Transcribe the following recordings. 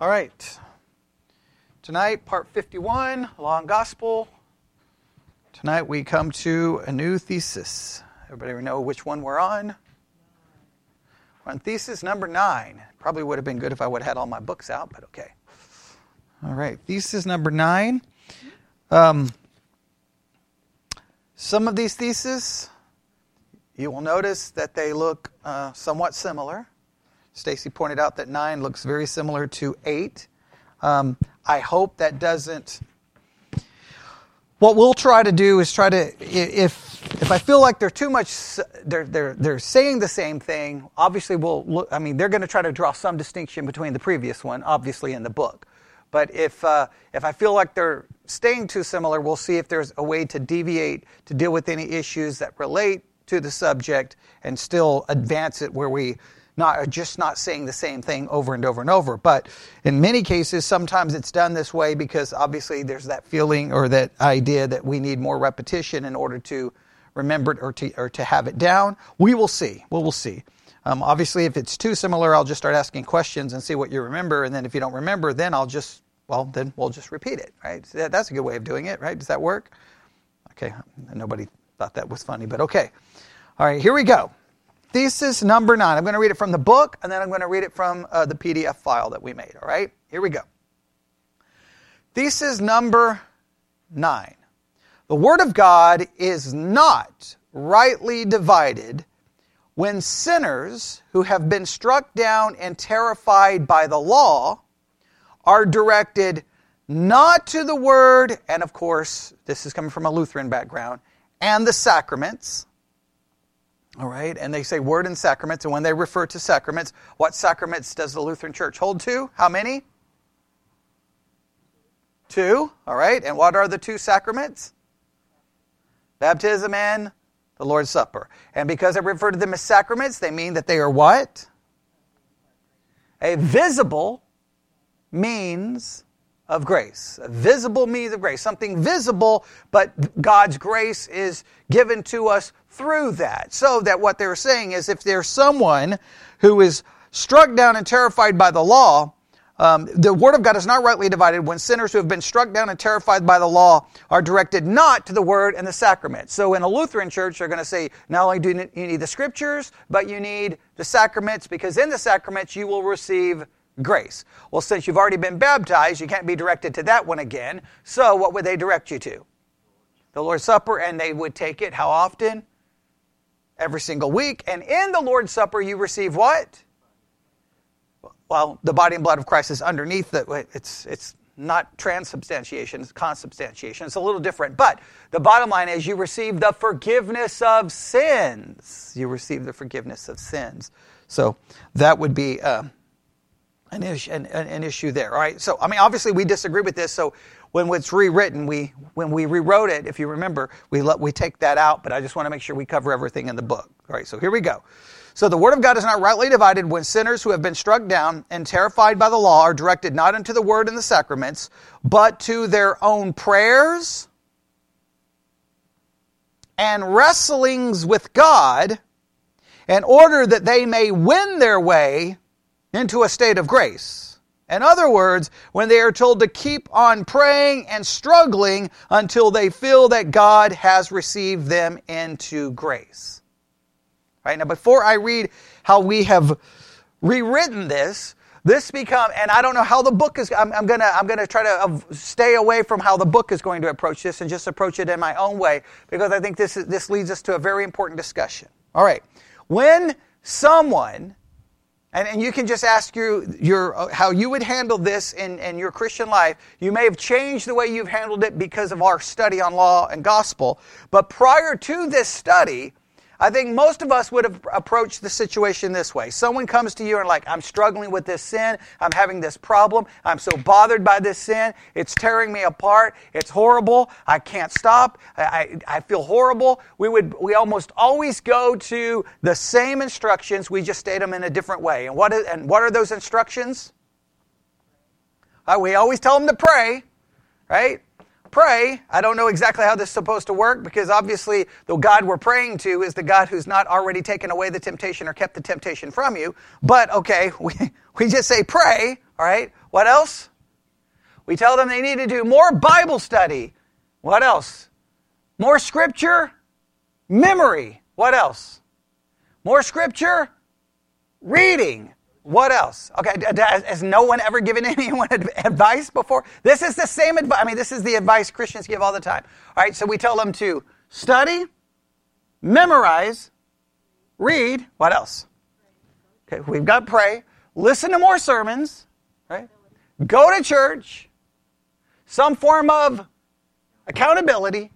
All right. Tonight, part 51, Law and Gospel. Tonight we come to a new thesis. Everybody know which one we're on? We're on thesis number nine. Probably would have been good if I would have had all my books out, but okay. All right, thesis number nine. Um, some of these theses, you will notice that they look uh, somewhat similar. Stacy pointed out that nine looks very similar to eight. Um, I hope that doesn't. What we'll try to do is try to, if if I feel like they're too much, they're they're they're saying the same thing. Obviously, we'll look. I mean, they're going to try to draw some distinction between the previous one, obviously in the book. But if uh, if I feel like they're staying too similar, we'll see if there's a way to deviate to deal with any issues that relate to the subject and still advance it where we not just not saying the same thing over and over and over. But in many cases, sometimes it's done this way because obviously there's that feeling or that idea that we need more repetition in order to remember it or to or to have it down. We will see. We will see. Um, obviously, if it's too similar, I'll just start asking questions and see what you remember. And then if you don't remember, then I'll just well, then we'll just repeat it. Right? That's a good way of doing it. Right? Does that work? Okay. Nobody thought that was funny, but okay. All right. Here we go. Thesis number nine. I'm going to read it from the book, and then I'm going to read it from uh, the PDF file that we made. All right? Here we go. Thesis number nine. The Word of God is not rightly divided when sinners who have been struck down and terrified by the law are directed not to the Word, and of course, this is coming from a Lutheran background, and the sacraments all right, and they say word and sacraments, and when they refer to sacraments, what sacraments does the Lutheran Church hold to? How many? Two, all right, and what are the two sacraments? Baptism and the Lord's Supper. And because I refer to them as sacraments, they mean that they are what? A visible means of grace. A visible means of grace. Something visible, but God's grace is given to us through that. So that what they're saying is if there's someone who is struck down and terrified by the law, um, the word of God is not rightly divided when sinners who have been struck down and terrified by the law are directed not to the word and the sacrament. So in a Lutheran church, they're going to say not only do you need the scriptures, but you need the sacraments because in the sacraments you will receive grace. Well, since you've already been baptized, you can't be directed to that one again. So what would they direct you to? The Lord's Supper, and they would take it how often? Every single week. And in the Lord's Supper, you receive what? Well, the body and blood of Christ is underneath the, it's, it's not transubstantiation, it's consubstantiation. It's a little different. But the bottom line is you receive the forgiveness of sins. You receive the forgiveness of sins. So that would be uh, an, issue, an, an issue there. All right. So, I mean, obviously we disagree with this. So when it's rewritten, we when we rewrote it, if you remember, we let we take that out. But I just want to make sure we cover everything in the book. All right, so here we go. So the word of God is not rightly divided when sinners who have been struck down and terrified by the law are directed not into the word and the sacraments, but to their own prayers and wrestlings with God in order that they may win their way into a state of grace. In other words, when they are told to keep on praying and struggling until they feel that God has received them into grace. Right now, before I read how we have rewritten this, this become, and I don't know how the book is. I'm, I'm, gonna, I'm gonna try to stay away from how the book is going to approach this and just approach it in my own way because I think this is, this leads us to a very important discussion. All right, when someone and, and you can just ask your, your, uh, how you would handle this in, in your Christian life. You may have changed the way you've handled it because of our study on law and gospel. But prior to this study, I think most of us would have approached the situation this way. Someone comes to you and like, I'm struggling with this sin. I'm having this problem. I'm so bothered by this sin. It's tearing me apart. It's horrible. I can't stop. I, I, I feel horrible. We would, we almost always go to the same instructions. We just state them in a different way. And what, is, and what are those instructions? Uh, we always tell them to pray, right? Pray. I don't know exactly how this is supposed to work because obviously the God we're praying to is the God who's not already taken away the temptation or kept the temptation from you. But okay, we, we just say pray, all right? What else? We tell them they need to do more Bible study. What else? More scripture, memory. What else? More scripture, reading. What else? Okay, has no one ever given anyone advice before? This is the same advice. I mean, this is the advice Christians give all the time. All right, so we tell them to study, memorize, read. What else? Okay, we've got pray, listen to more sermons, right? Go to church, some form of accountability,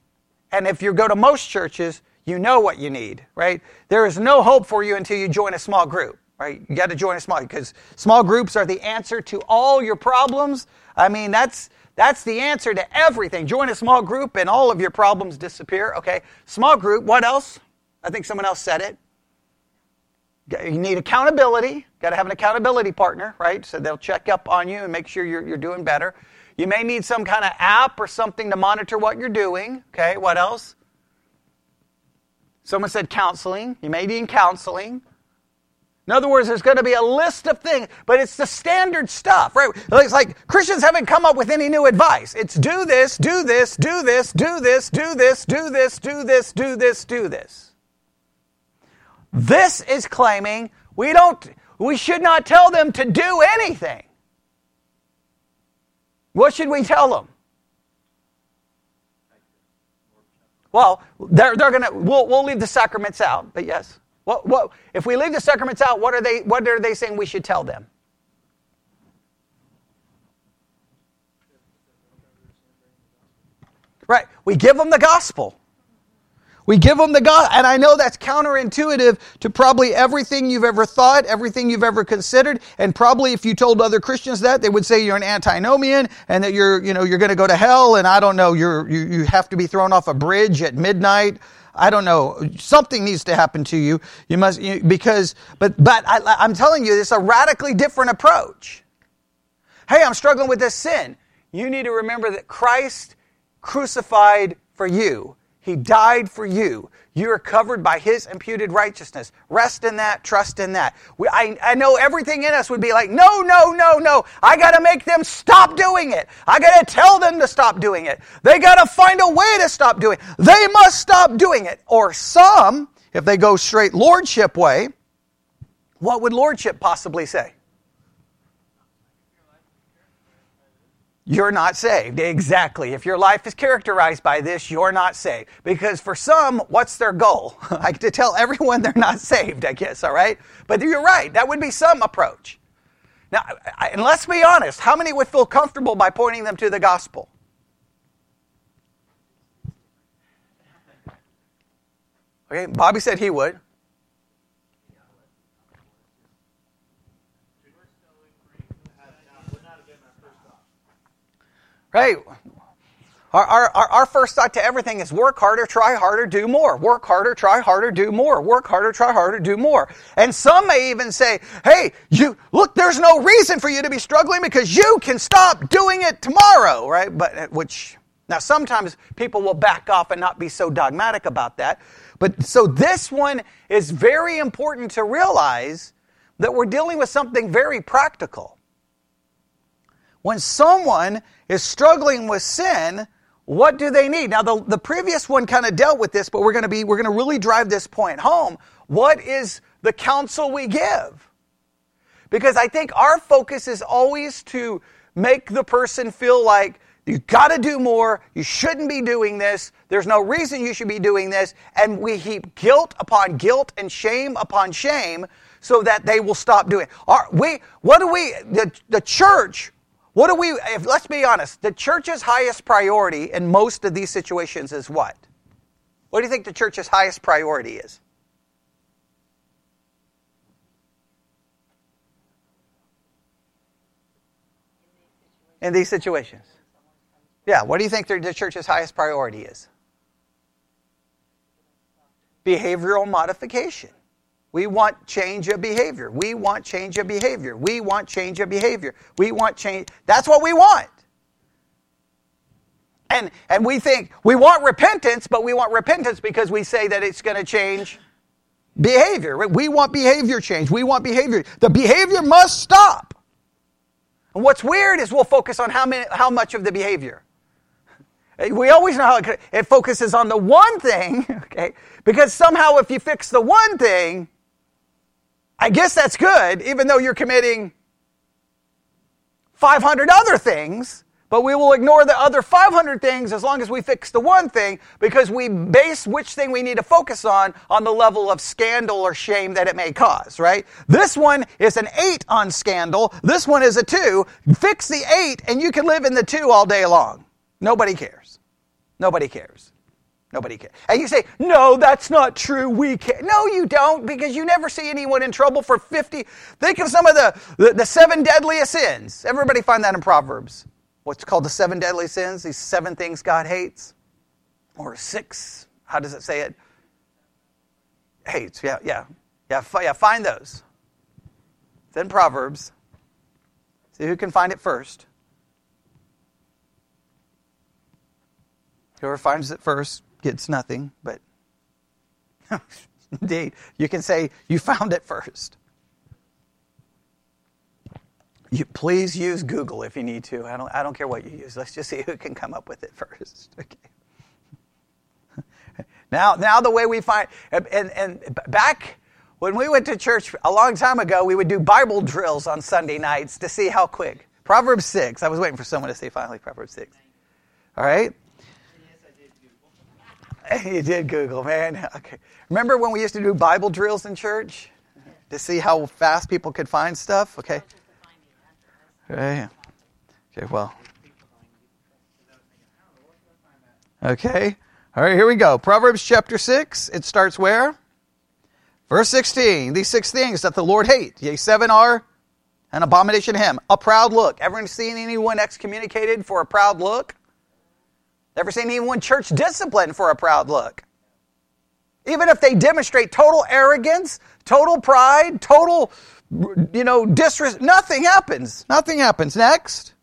and if you go to most churches, you know what you need, right? There is no hope for you until you join a small group right? You got to join a small because small groups are the answer to all your problems. I mean, that's that's the answer to everything. Join a small group and all of your problems disappear. Okay, small group. What else? I think someone else said it. You need accountability. Got to have an accountability partner, right? So they'll check up on you and make sure you're, you're doing better. You may need some kind of app or something to monitor what you're doing. Okay, what else? Someone said counseling. You may need counseling. In other words, there's going to be a list of things, but it's the standard stuff, right? It's like Christians haven't come up with any new advice. It's do this, do this, do this, do this, do this, do this, do this, do this, do this. This is claiming we don't we should not tell them to do anything. What should we tell them? Well, they're, they're going to, we'll, we'll leave the sacraments out, but yes. What, what, if we leave the sacraments out, what are, they, what are they saying we should tell them? Right. We give them the gospel. We give them the God, and I know that's counterintuitive to probably everything you've ever thought, everything you've ever considered, and probably if you told other Christians that, they would say you're an antinomian and that you're, you know, you're going to go to hell, and I don't know, you're, you, you have to be thrown off a bridge at midnight I don't know. Something needs to happen to you. You must, you, because, but, but I, I'm telling you, it's a radically different approach. Hey, I'm struggling with this sin. You need to remember that Christ crucified for you. He died for you. You are covered by His imputed righteousness. Rest in that, trust in that. We, I, I know everything in us would be like, no, no, no, no. I got to make them stop doing it. I got to tell them to stop doing it. They got to find a way to stop doing it. They must stop doing it. Or some, if they go straight lordship way, what would lordship possibly say? You're not saved. Exactly. If your life is characterized by this, you're not saved. Because for some, what's their goal? like to tell everyone they're not saved, I guess, all right? But you're right. That would be some approach. Now, and let's be honest, how many would feel comfortable by pointing them to the gospel? Okay, Bobby said he would. Hey, our, our, our first thought to everything is work harder, try harder, do more. Work harder, try harder, do more. Work harder, try harder, do more. And some may even say, hey, you, look, there's no reason for you to be struggling because you can stop doing it tomorrow, right? But, uh, which, now sometimes people will back off and not be so dogmatic about that. But so this one is very important to realize that we're dealing with something very practical. When someone is struggling with sin, what do they need? Now, the, the previous one kind of dealt with this, but we're going to be, we're going to really drive this point home. What is the counsel we give? Because I think our focus is always to make the person feel like you got to do more. You shouldn't be doing this. There's no reason you should be doing this. And we heap guilt upon guilt and shame upon shame so that they will stop doing it. Our, we, what do we, the, the church what do we, if, let's be honest, the church's highest priority in most of these situations is what? What do you think the church's highest priority is? In these situations. Yeah, what do you think the church's highest priority is? Behavioral modification. We want change of behavior. We want change of behavior. We want change of behavior. We want change. That's what we want. And, and we think we want repentance, but we want repentance because we say that it's going to change behavior. We want behavior change. We want behavior. The behavior must stop. And what's weird is we'll focus on how, many, how much of the behavior. We always know how it, it focuses on the one thing, okay? Because somehow if you fix the one thing, I guess that's good, even though you're committing 500 other things, but we will ignore the other 500 things as long as we fix the one thing because we base which thing we need to focus on on the level of scandal or shame that it may cause, right? This one is an 8 on scandal. This one is a 2. Fix the 8 and you can live in the 2 all day long. Nobody cares. Nobody cares. Nobody cares. And you say, no, that's not true. We care. No, you don't, because you never see anyone in trouble for 50. Think of some of the, the, the seven deadliest sins. Everybody find that in Proverbs what's called the seven deadly sins, these seven things God hates, or six, how does it say it? Hates, yeah, yeah, yeah, yeah find those. Then Proverbs. See who can find it first. Whoever finds it first gets nothing, but indeed, you can say you found it first. You, please use Google if you need to. I don't, I don't care what you use. Let's just see who can come up with it first. Okay. now, now the way we find, and, and back when we went to church a long time ago, we would do Bible drills on Sunday nights to see how quick. Proverbs 6. I was waiting for someone to say finally Proverbs 6. All right? You did Google, man. Okay. Remember when we used to do Bible drills in church to see how fast people could find stuff? Okay. Right? Okay, well. Okay. All right, here we go. Proverbs chapter 6. It starts where? Verse 16. These six things that the Lord hates. Yea, seven are an abomination to him. A proud look. Ever seen anyone excommunicated for a proud look? Ever seen anyone church disciplined for a proud look? Even if they demonstrate total arrogance, total pride, total you know, disres- nothing happens. Nothing happens. Next.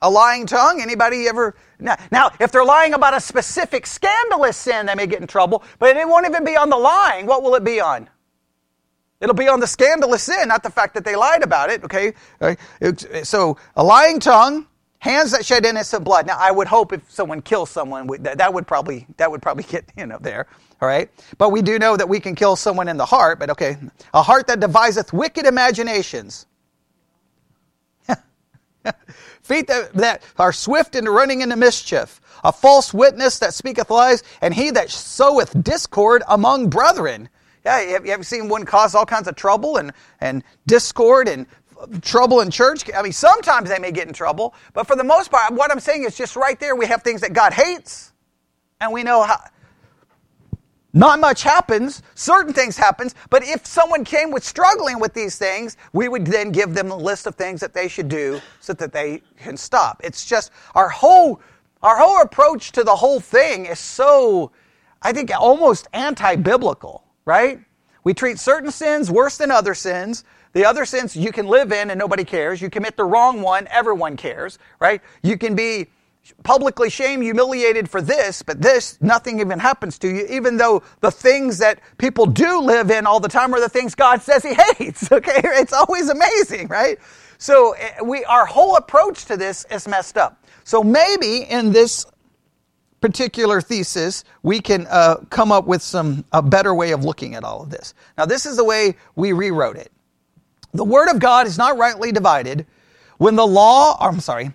A lying tongue. Anybody ever? Now, if they're lying about a specific scandalous sin, they may get in trouble, but it won't even be on the lying. What will it be on? It'll be on the scandalous sin, not the fact that they lied about it, okay? So, a lying tongue, hands that shed innocent blood. Now, I would hope if someone kills someone, that would probably, that would probably get, you know, there. All right? But we do know that we can kill someone in the heart, but okay. A heart that deviseth wicked imaginations. Feet that, that are swift in running into mischief. A false witness that speaketh lies, and he that soweth discord among brethren. Yeah, you have seen one cause all kinds of trouble and, and discord and trouble in church. I mean, sometimes they may get in trouble, but for the most part, what I'm saying is just right there, we have things that God hates, and we know how, not much happens, certain things happens, but if someone came with struggling with these things, we would then give them a list of things that they should do so that they can stop. It's just our whole our whole approach to the whole thing is so I think almost anti-biblical, right? We treat certain sins worse than other sins. The other sins you can live in and nobody cares. You commit the wrong one, everyone cares, right? You can be publicly shamed, humiliated for this, but this, nothing even happens to you, even though the things that people do live in all the time are the things God says He hates. Okay? It's always amazing, right? So eh, we, our whole approach to this is messed up. So maybe in this particular thesis, we can uh, come up with some a better way of looking at all of this. Now, this is the way we rewrote it. The Word of God is not rightly divided when the law, oh, I'm sorry,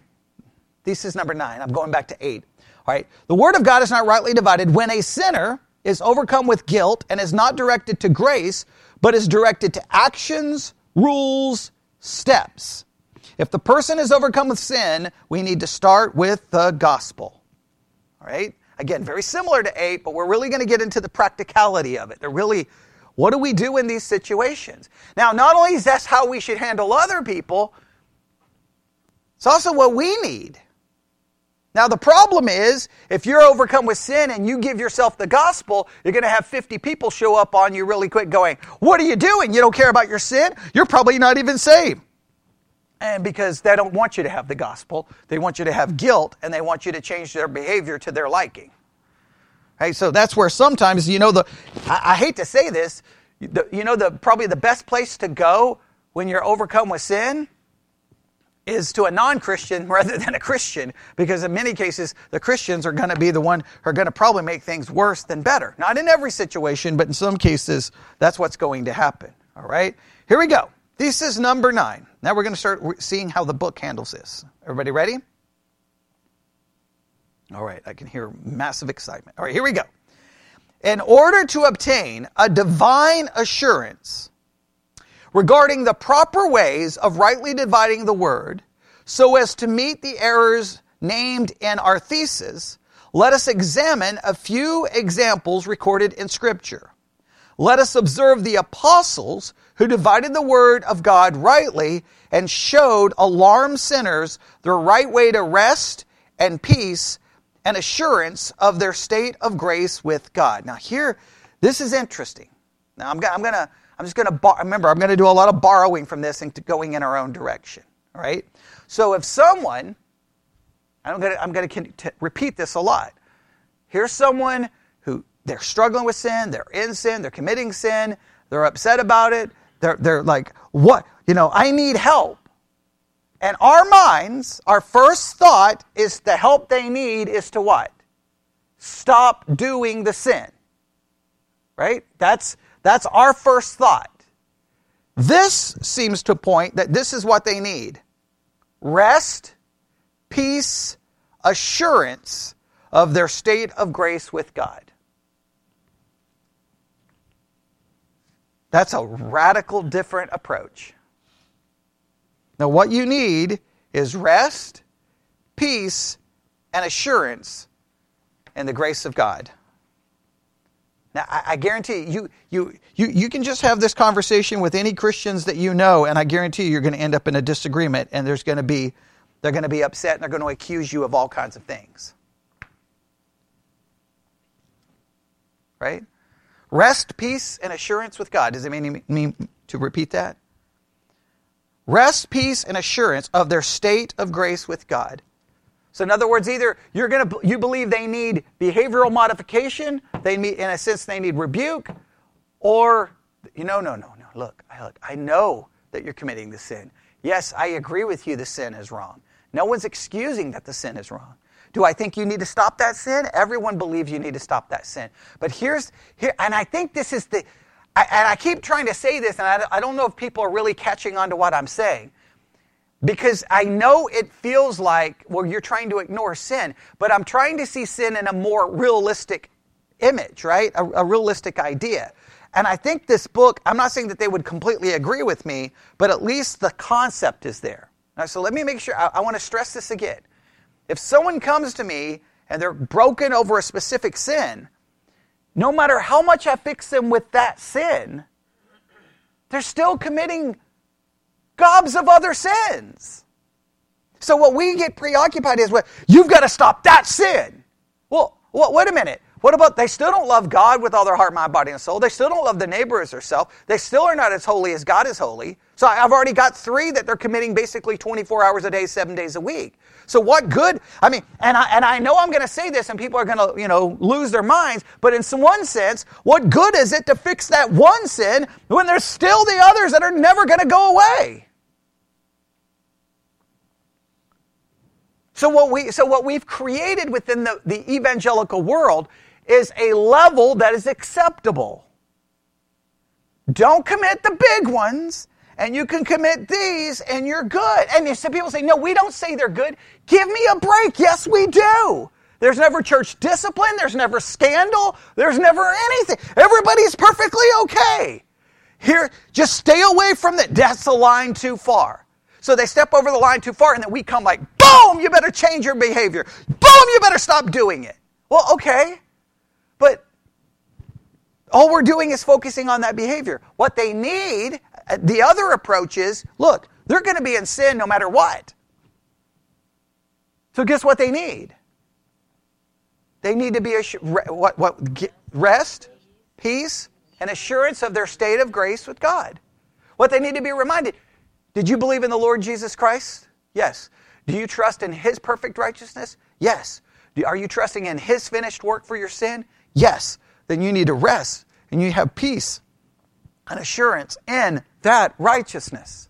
this is number nine. I'm going back to eight. All right. The word of God is not rightly divided when a sinner is overcome with guilt and is not directed to grace, but is directed to actions, rules, steps. If the person is overcome with sin, we need to start with the gospel. All right? Again, very similar to 8, but we're really going to get into the practicality of it. They're really, what do we do in these situations? Now, not only is that how we should handle other people, it's also what we need. Now, the problem is, if you're overcome with sin and you give yourself the gospel, you're going to have 50 people show up on you really quick going, What are you doing? You don't care about your sin? You're probably not even saved. And because they don't want you to have the gospel, they want you to have guilt and they want you to change their behavior to their liking. Right? So that's where sometimes, you know, the, I, I hate to say this, the, you know, the, probably the best place to go when you're overcome with sin is to a non-Christian rather than a Christian, because in many cases the Christians are going to be the one who are going to probably make things worse than better. Not in every situation, but in some cases that's what's going to happen. All right, here we go. This is number nine. Now we're going to start seeing how the book handles this. Everybody ready? All right, I can hear massive excitement. All right, here we go. In order to obtain a divine assurance regarding the proper ways of rightly dividing the word so as to meet the errors named in our thesis, let us examine a few examples recorded in Scripture. Let us observe the apostles who divided the word of God rightly and showed alarmed sinners the right way to rest and peace and assurance of their state of grace with God. Now, here, this is interesting. Now, I'm, I'm going to I'm just going to bar- remember. I'm going to do a lot of borrowing from this and going in our own direction. All right. So if someone, I'm going to I'm going to repeat this a lot. Here's someone who they're struggling with sin, they're in sin, they're committing sin, they're upset about it. They're they're like, what? You know, I need help. And our minds, our first thought is the help they need is to what? Stop doing the sin. Right? That's that's our first thought. This seems to point that this is what they need rest, peace, assurance of their state of grace with God. That's a radical different approach. Now, what you need is rest, peace, and assurance in the grace of God. Now, I, I guarantee you, you, you, you can just have this conversation with any Christians that you know, and I guarantee you, you're going to end up in a disagreement, and there's going to be, they're going to be upset, and they're going to accuse you of all kinds of things. Right? Rest, peace, and assurance with God. Does it mean, mean to repeat that? Rest, peace, and assurance of their state of grace with God. So in other words, either you're to you believe they need behavioral modification, they need in a sense they need rebuke, or you know, no, no, no. Look, I look, I know that you're committing the sin. Yes, I agree with you the sin is wrong. No one's excusing that the sin is wrong. Do I think you need to stop that sin? Everyone believes you need to stop that sin. But here's here, and I think this is the, I, and I keep trying to say this, and I, I don't know if people are really catching on to what I'm saying. Because I know it feels like, well, you're trying to ignore sin, but I'm trying to see sin in a more realistic image, right? A, a, realistic idea. And I think this book, I'm not saying that they would completely agree with me, but at least the concept is there. Now, so let me make sure, I, I want to stress this again. If someone comes to me and they're broken over a specific sin, no matter how much I fix them with that sin, they're still committing gobs of other sins. So what we get preoccupied is, well, you've got to stop that sin. Well, well, wait a minute. What about they still don't love God with all their heart, mind, body, and soul? They still don't love the neighbor as herself. They still are not as holy as God is holy. So I've already got three that they're committing basically 24 hours a day, seven days a week. So what good? I mean, and I, and I know I'm going to say this and people are going to, you know, lose their minds, but in some one sense, what good is it to fix that one sin when there's still the others that are never going to go away? So what we so what we've created within the, the evangelical world is a level that is acceptable. Don't commit the big ones, and you can commit these, and you're good. And some people say, no, we don't say they're good. Give me a break. Yes, we do. There's never church discipline. There's never scandal. There's never anything. Everybody's perfectly okay. Here, just stay away from that. That's the line too far. So they step over the line too far, and then we come like, boom, you better change your behavior. Boom, you better stop doing it. Well, okay. But all we're doing is focusing on that behavior. What they need, the other approach is look, they're going to be in sin no matter what. So guess what they need? They need to be a what what rest, peace, and assurance of their state of grace with God. What they need to be reminded did you believe in the Lord Jesus Christ? Yes. Do you trust in His perfect righteousness? Yes. Are you trusting in His finished work for your sin? Yes. Then you need to rest and you have peace and assurance in that righteousness.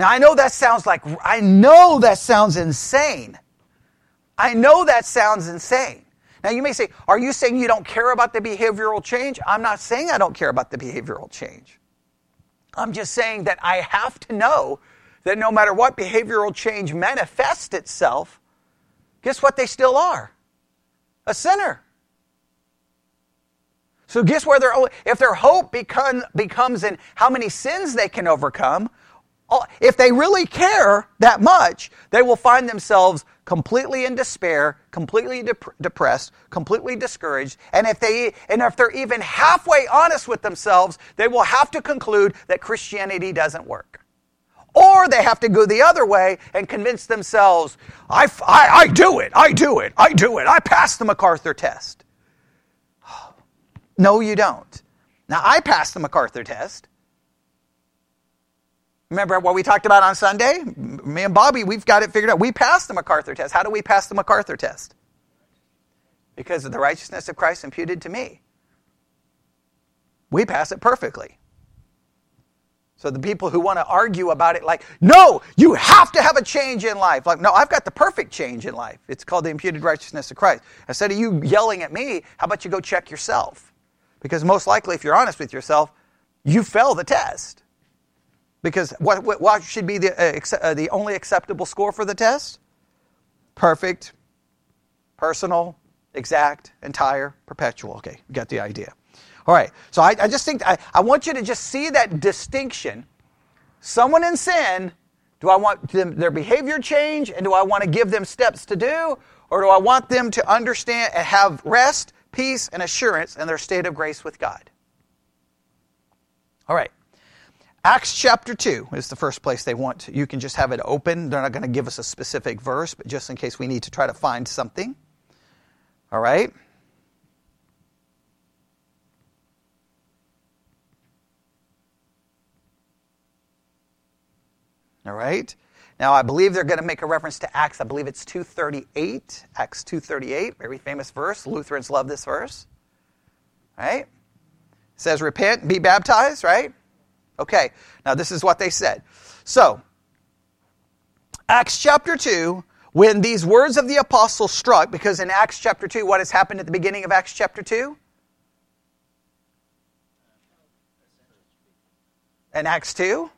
Now, I know that sounds like, I know that sounds insane. I know that sounds insane. Now, you may say, Are you saying you don't care about the behavioral change? I'm not saying I don't care about the behavioral change. I'm just saying that I have to know that no matter what behavioral change manifests itself, guess what they still are? A sinner. So guess where their if their hope become, becomes in how many sins they can overcome, if they really care that much, they will find themselves completely in despair, completely dep- depressed, completely discouraged, and if they and if they're even halfway honest with themselves, they will have to conclude that Christianity doesn't work. Or they have to go the other way and convince themselves, I, I, I do it, I do it, I do it, I passed the MacArthur test. No, you don't. Now, I passed the MacArthur test. Remember what we talked about on Sunday? Me and Bobby, we've got it figured out. We passed the MacArthur test. How do we pass the MacArthur test? Because of the righteousness of Christ imputed to me. We pass it perfectly. So the people who want to argue about it, like, no, you have to have a change in life. Like, no, I've got the perfect change in life. It's called the imputed righteousness of Christ. Instead of you yelling at me, how about you go check yourself? Because most likely, if you're honest with yourself, you fail the test. Because what, what should be the, uh, uh, the only acceptable score for the test? Perfect, personal, exact, entire, perpetual. Okay, you got the idea. All right, so I, I just think I, I want you to just see that distinction. Someone in sin, do I want them, their behavior change and do I want to give them steps to do? Or do I want them to understand and have rest, peace, and assurance in their state of grace with God? All right. Acts chapter 2 is the first place they want to. You can just have it open. They're not going to give us a specific verse, but just in case we need to try to find something. All right? All right? Now, I believe they're going to make a reference to Acts. I believe it's 238. Acts 238, very famous verse. Lutherans love this verse. Right? It says, Repent, be baptized, right? Okay, now this is what they said. So, Acts chapter 2, when these words of the apostle struck, because in Acts chapter 2, what has happened at the beginning of Acts chapter 2? And Acts 2?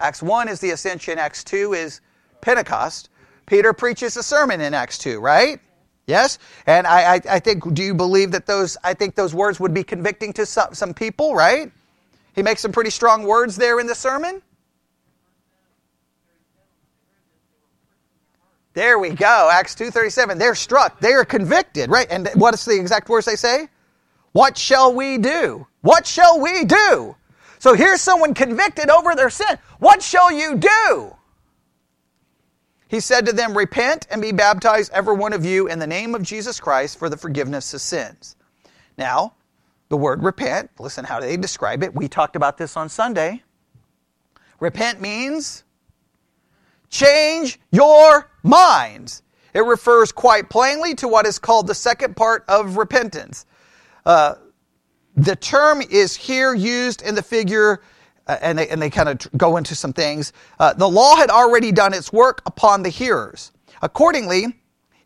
Acts 1 is the ascension, Acts 2 is Pentecost. Peter preaches a sermon in Acts 2, right? Yes? And I, I, I, think, do you believe that those, I think those words would be convicting to some, some people, right? He makes some pretty strong words there in the sermon. There we go. Acts 2:37. They're struck. They are convicted, right? And what is the exact words they say? What shall we do? What shall we do? So here's someone convicted over their sin. What shall you do? He said to them, Repent and be baptized, every one of you, in the name of Jesus Christ for the forgiveness of sins. Now, the word repent, listen how they describe it. We talked about this on Sunday. Repent means change your minds. It refers quite plainly to what is called the second part of repentance. Uh, the term is here used in the figure, uh, and they, and they kind of go into some things. Uh, the law had already done its work upon the hearers. Accordingly,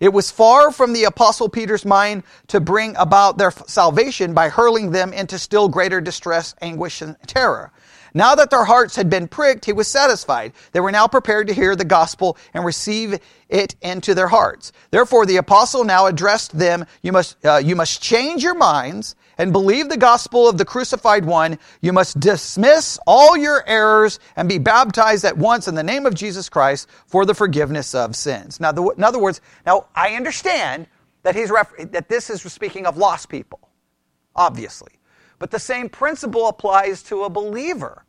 it was far from the apostle Peter's mind to bring about their salvation by hurling them into still greater distress, anguish, and terror. Now that their hearts had been pricked, he was satisfied. They were now prepared to hear the gospel and receive it into their hearts. Therefore, the apostle now addressed them, you must, uh, you must change your minds and believe the gospel of the crucified one, you must dismiss all your errors and be baptized at once in the name of Jesus Christ for the forgiveness of sins. Now, the, in other words, now I understand that he's refer- that this is speaking of lost people, obviously, but the same principle applies to a believer.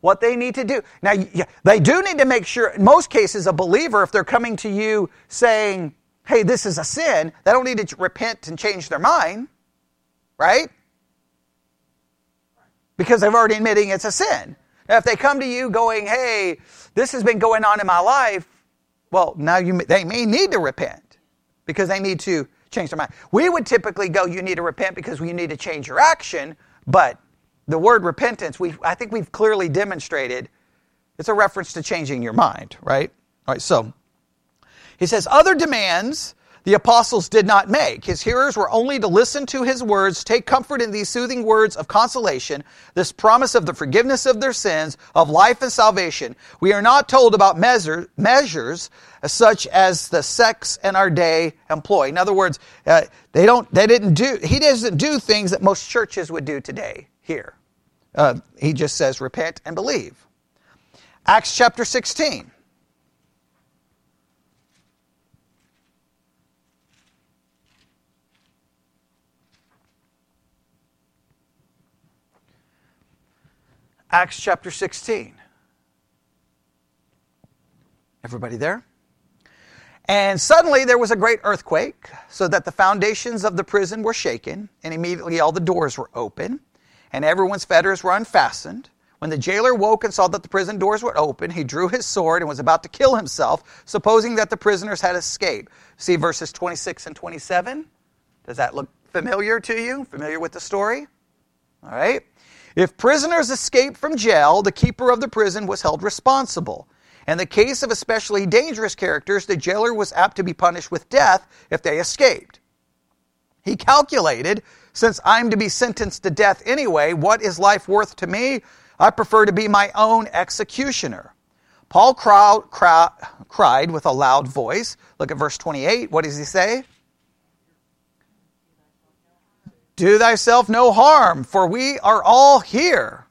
What they need to do now, they do need to make sure. In most cases, a believer, if they're coming to you saying, "Hey, this is a sin," they don't need to repent and change their mind right? Because they've already admitting it's a sin. Now, if they come to you going, hey, this has been going on in my life, well, now you, they may need to repent because they need to change their mind. We would typically go, you need to repent because you need to change your action, but the word repentance, we, I think we've clearly demonstrated It's a reference to changing your mind, right? All right, so he says, other demands the apostles did not make. His hearers were only to listen to his words, take comfort in these soothing words of consolation, this promise of the forgiveness of their sins, of life and salvation. We are not told about measure, measures such as the sects and our day employ. In other words, uh, they don't, they didn't do, he doesn't do things that most churches would do today here. Uh, he just says repent and believe. Acts chapter 16. Acts chapter 16. Everybody there? And suddenly there was a great earthquake, so that the foundations of the prison were shaken, and immediately all the doors were open, and everyone's fetters were unfastened. When the jailer woke and saw that the prison doors were open, he drew his sword and was about to kill himself, supposing that the prisoners had escaped. See verses 26 and 27? Does that look familiar to you? Familiar with the story? All right. If prisoners escaped from jail, the keeper of the prison was held responsible. In the case of especially dangerous characters, the jailer was apt to be punished with death if they escaped. He calculated, since I'm to be sentenced to death anyway, what is life worth to me? I prefer to be my own executioner. Paul cried with a loud voice. Look at verse 28. What does he say? Do thyself no harm, for we are all here.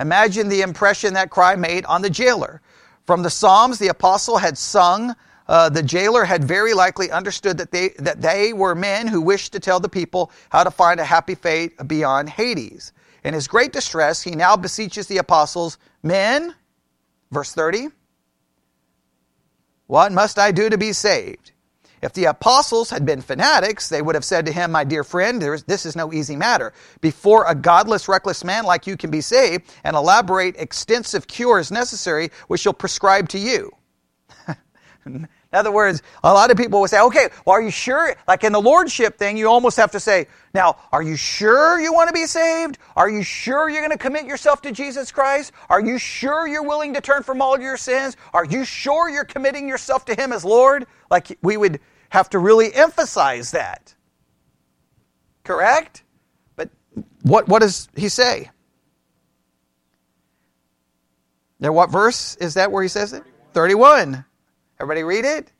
Imagine the impression that cry made on the jailer. From the Psalms, the apostle had sung. Uh, the jailer had very likely understood that they, that they were men who wished to tell the people how to find a happy fate beyond Hades. In his great distress, he now beseeches the apostles, Men, verse 30, what must I do to be saved? If the apostles had been fanatics, they would have said to him, My dear friend, this is no easy matter. Before a godless, reckless man like you can be saved, an elaborate, extensive cure is necessary, which he'll prescribe to you. in other words, a lot of people will say, okay, well, are you sure? Like in the lordship thing, you almost have to say, now, are you sure you want to be saved? Are you sure you're going to commit yourself to Jesus Christ? Are you sure you're willing to turn from all your sins? Are you sure you're committing yourself to Him as Lord? Like we would have to really emphasize that. Correct? But what, what does he say? Now, what verse is that where he says it? 31. Everybody read it?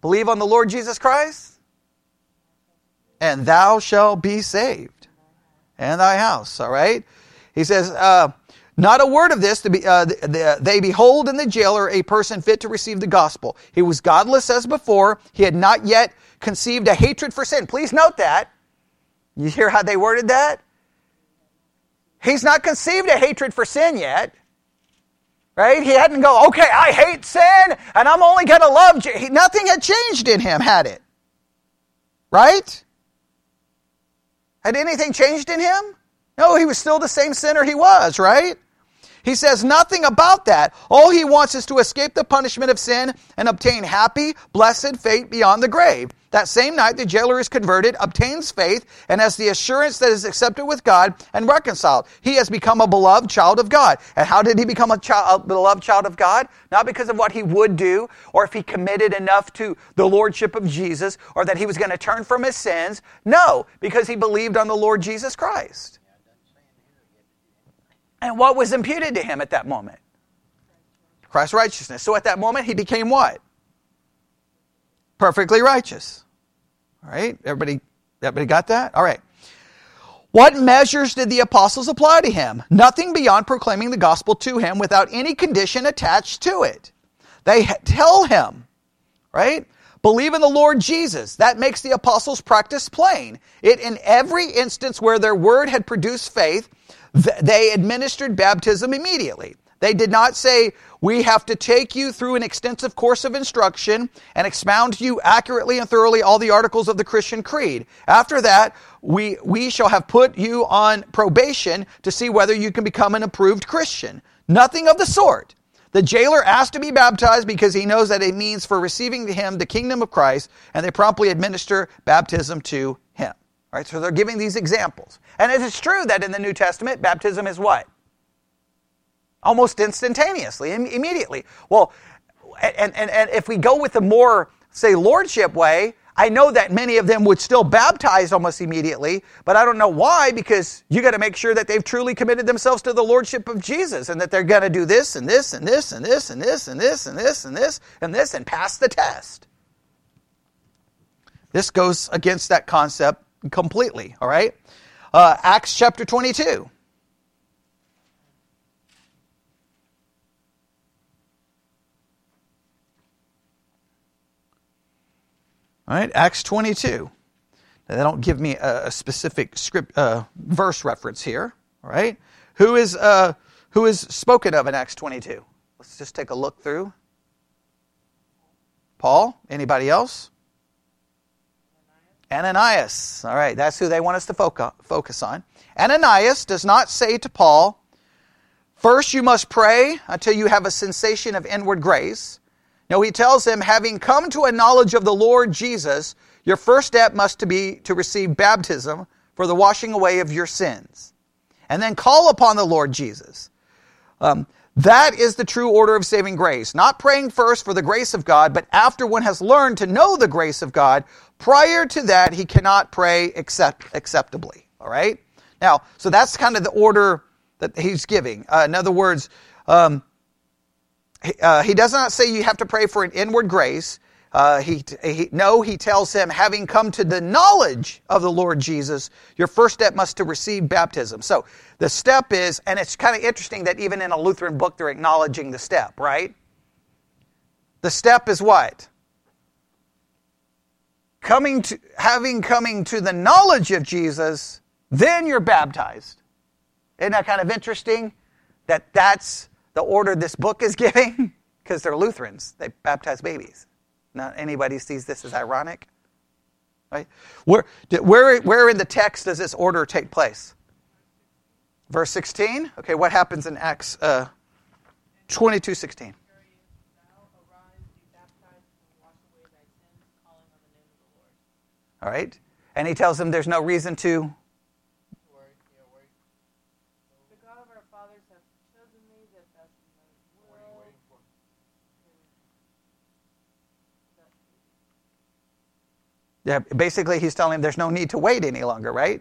Believe on the Lord Jesus Christ, and thou shalt be saved, and thy house. All right? He says, uh, not a word of this. To be, uh, they behold in the jailer a person fit to receive the gospel. He was godless as before. He had not yet conceived a hatred for sin. Please note that. You hear how they worded that? He's not conceived a hatred for sin yet. Right? He hadn't go, okay, I hate sin and I'm only going to love. Je-. Nothing had changed in him, had it? Right? Had anything changed in him? No, he was still the same sinner he was, right? He says nothing about that. All he wants is to escape the punishment of sin and obtain happy, blessed fate beyond the grave. That same night, the jailer is converted, obtains faith, and has the assurance that is accepted with God and reconciled. He has become a beloved child of God. And how did he become a, child, a beloved child of God? Not because of what he would do, or if he committed enough to the lordship of Jesus, or that he was going to turn from his sins. No, because he believed on the Lord Jesus Christ. And what was imputed to him at that moment? Christ's righteousness. So at that moment, he became what? Perfectly righteous. All right? Everybody, everybody got that? All right. What measures did the apostles apply to him? Nothing beyond proclaiming the gospel to him without any condition attached to it. They tell him, right? Believe in the Lord Jesus. That makes the apostles' practice plain. It, in every instance where their word had produced faith, they administered baptism immediately. They did not say, we have to take you through an extensive course of instruction and expound to you accurately and thoroughly all the articles of the Christian creed. After that, we, we shall have put you on probation to see whether you can become an approved Christian. Nothing of the sort. The jailer asked to be baptized because he knows that it means for receiving him the kingdom of Christ, and they promptly administer baptism to him. Right, so they're giving these examples. And it is true that in the New Testament, baptism is what? almost instantaneously, immediately. Well, and, and, and if we go with the more, say, lordship way, I know that many of them would still baptize almost immediately, but I don't know why because you got to make sure that they've truly committed themselves to the lordship of Jesus and that they're going to do this and this and this and this and this and this and this and this and this and pass the test. This goes against that concept completely, all right? Uh, Acts chapter 22. All right, Acts 22. Now, they don't give me a, a specific script uh, verse reference here. All right, who is uh, who is spoken of in Acts 22? Let's just take a look through. Paul. Anybody else? Ananias. All right, that's who they want us to focus on. Ananias does not say to Paul, First you must pray until you have a sensation of inward grace. No, he tells him, having come to a knowledge of the Lord Jesus, your first step must be to receive baptism for the washing away of your sins. And then call upon the Lord Jesus. Um, that is the true order of saving grace. Not praying first for the grace of God, but after one has learned to know the grace of God, prior to that, he cannot pray accept, acceptably. All right? Now, so that's kind of the order that he's giving. Uh, in other words, um, uh, he does not say you have to pray for an inward grace. Uh, he, he, no, he tells him, having come to the knowledge of the Lord Jesus, your first step must to receive baptism. So the step is, and it's kind of interesting that even in a Lutheran book they're acknowledging the step, right? The step is what? Coming to, having coming to the knowledge of Jesus, then you're baptized. Isn't that kind of interesting? That that's the order this book is giving because they're Lutherans. They baptize babies. Not anybody sees this as ironic. Right? Where, where, where in the text does this order take place? Verse 16? Okay, what happens in Acts uh, 22 16? All right. And he tells them there's no reason to Yeah, basically, he's telling him there's no need to wait any longer, right?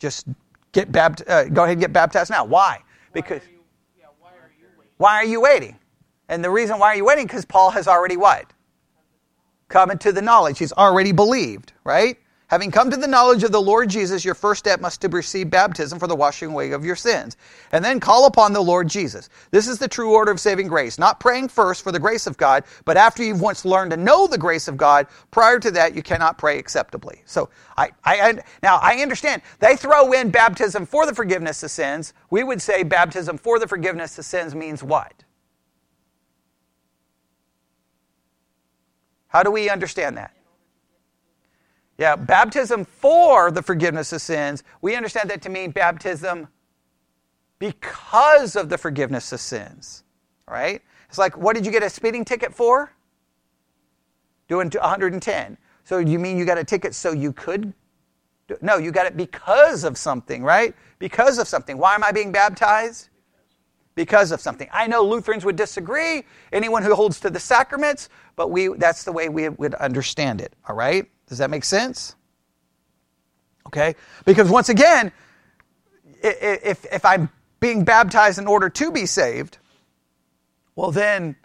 Just get bapt- uh, go ahead and get baptized now. Why? Because why are you, yeah, why are? Why are you waiting? And the reason why are you waiting? Because Paul has already what? Come into the knowledge. He's already believed, right? Having come to the knowledge of the Lord Jesus, your first step must be to receive baptism for the washing away of your sins. And then call upon the Lord Jesus. This is the true order of saving grace. Not praying first for the grace of God, but after you've once learned to know the grace of God, prior to that, you cannot pray acceptably. So I, I, now I understand they throw in baptism for the forgiveness of sins. We would say baptism for the forgiveness of sins means what? How do we understand that? Yeah, baptism for the forgiveness of sins. We understand that to mean baptism because of the forgiveness of sins. Right? It's like, what did you get a speeding ticket for? Doing 110. So you mean you got a ticket so you could? Do, no, you got it because of something, right? Because of something. Why am I being baptized? Because of something. I know Lutherans would disagree, anyone who holds to the sacraments, but we, that's the way we would understand it, all right? Does that make sense? Okay? Because once again, if, if I'm being baptized in order to be saved, well, then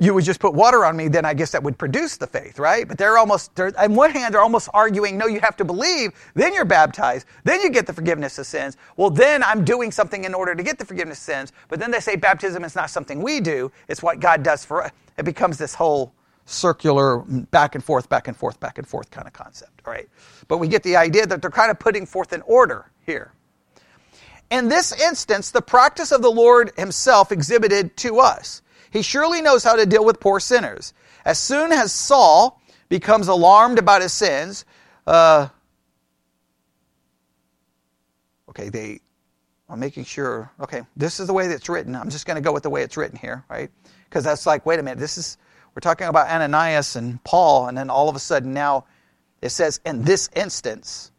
you would just put water on me, then I guess that would produce the faith, right? But they're almost, they're, on one hand, they're almost arguing, no, you have to believe, then you're baptized, then you get the forgiveness of sins. Well, then I'm doing something in order to get the forgiveness of sins. But then they say baptism is not something we do, it's what God does for us. It becomes this whole circular back and forth, back and forth, back and forth kind of concept. All right. But we get the idea that they're kind of putting forth an order here. In this instance, the practice of the Lord himself exhibited to us. He surely knows how to deal with poor sinners. As soon as Saul becomes alarmed about his sins, uh, okay, they, I'm making sure, okay, this is the way that's written. I'm just going to go with the way it's written here, right? Because that's like, wait a minute, this is, we're talking about Ananias and Paul, and then all of a sudden now it says, in this instance,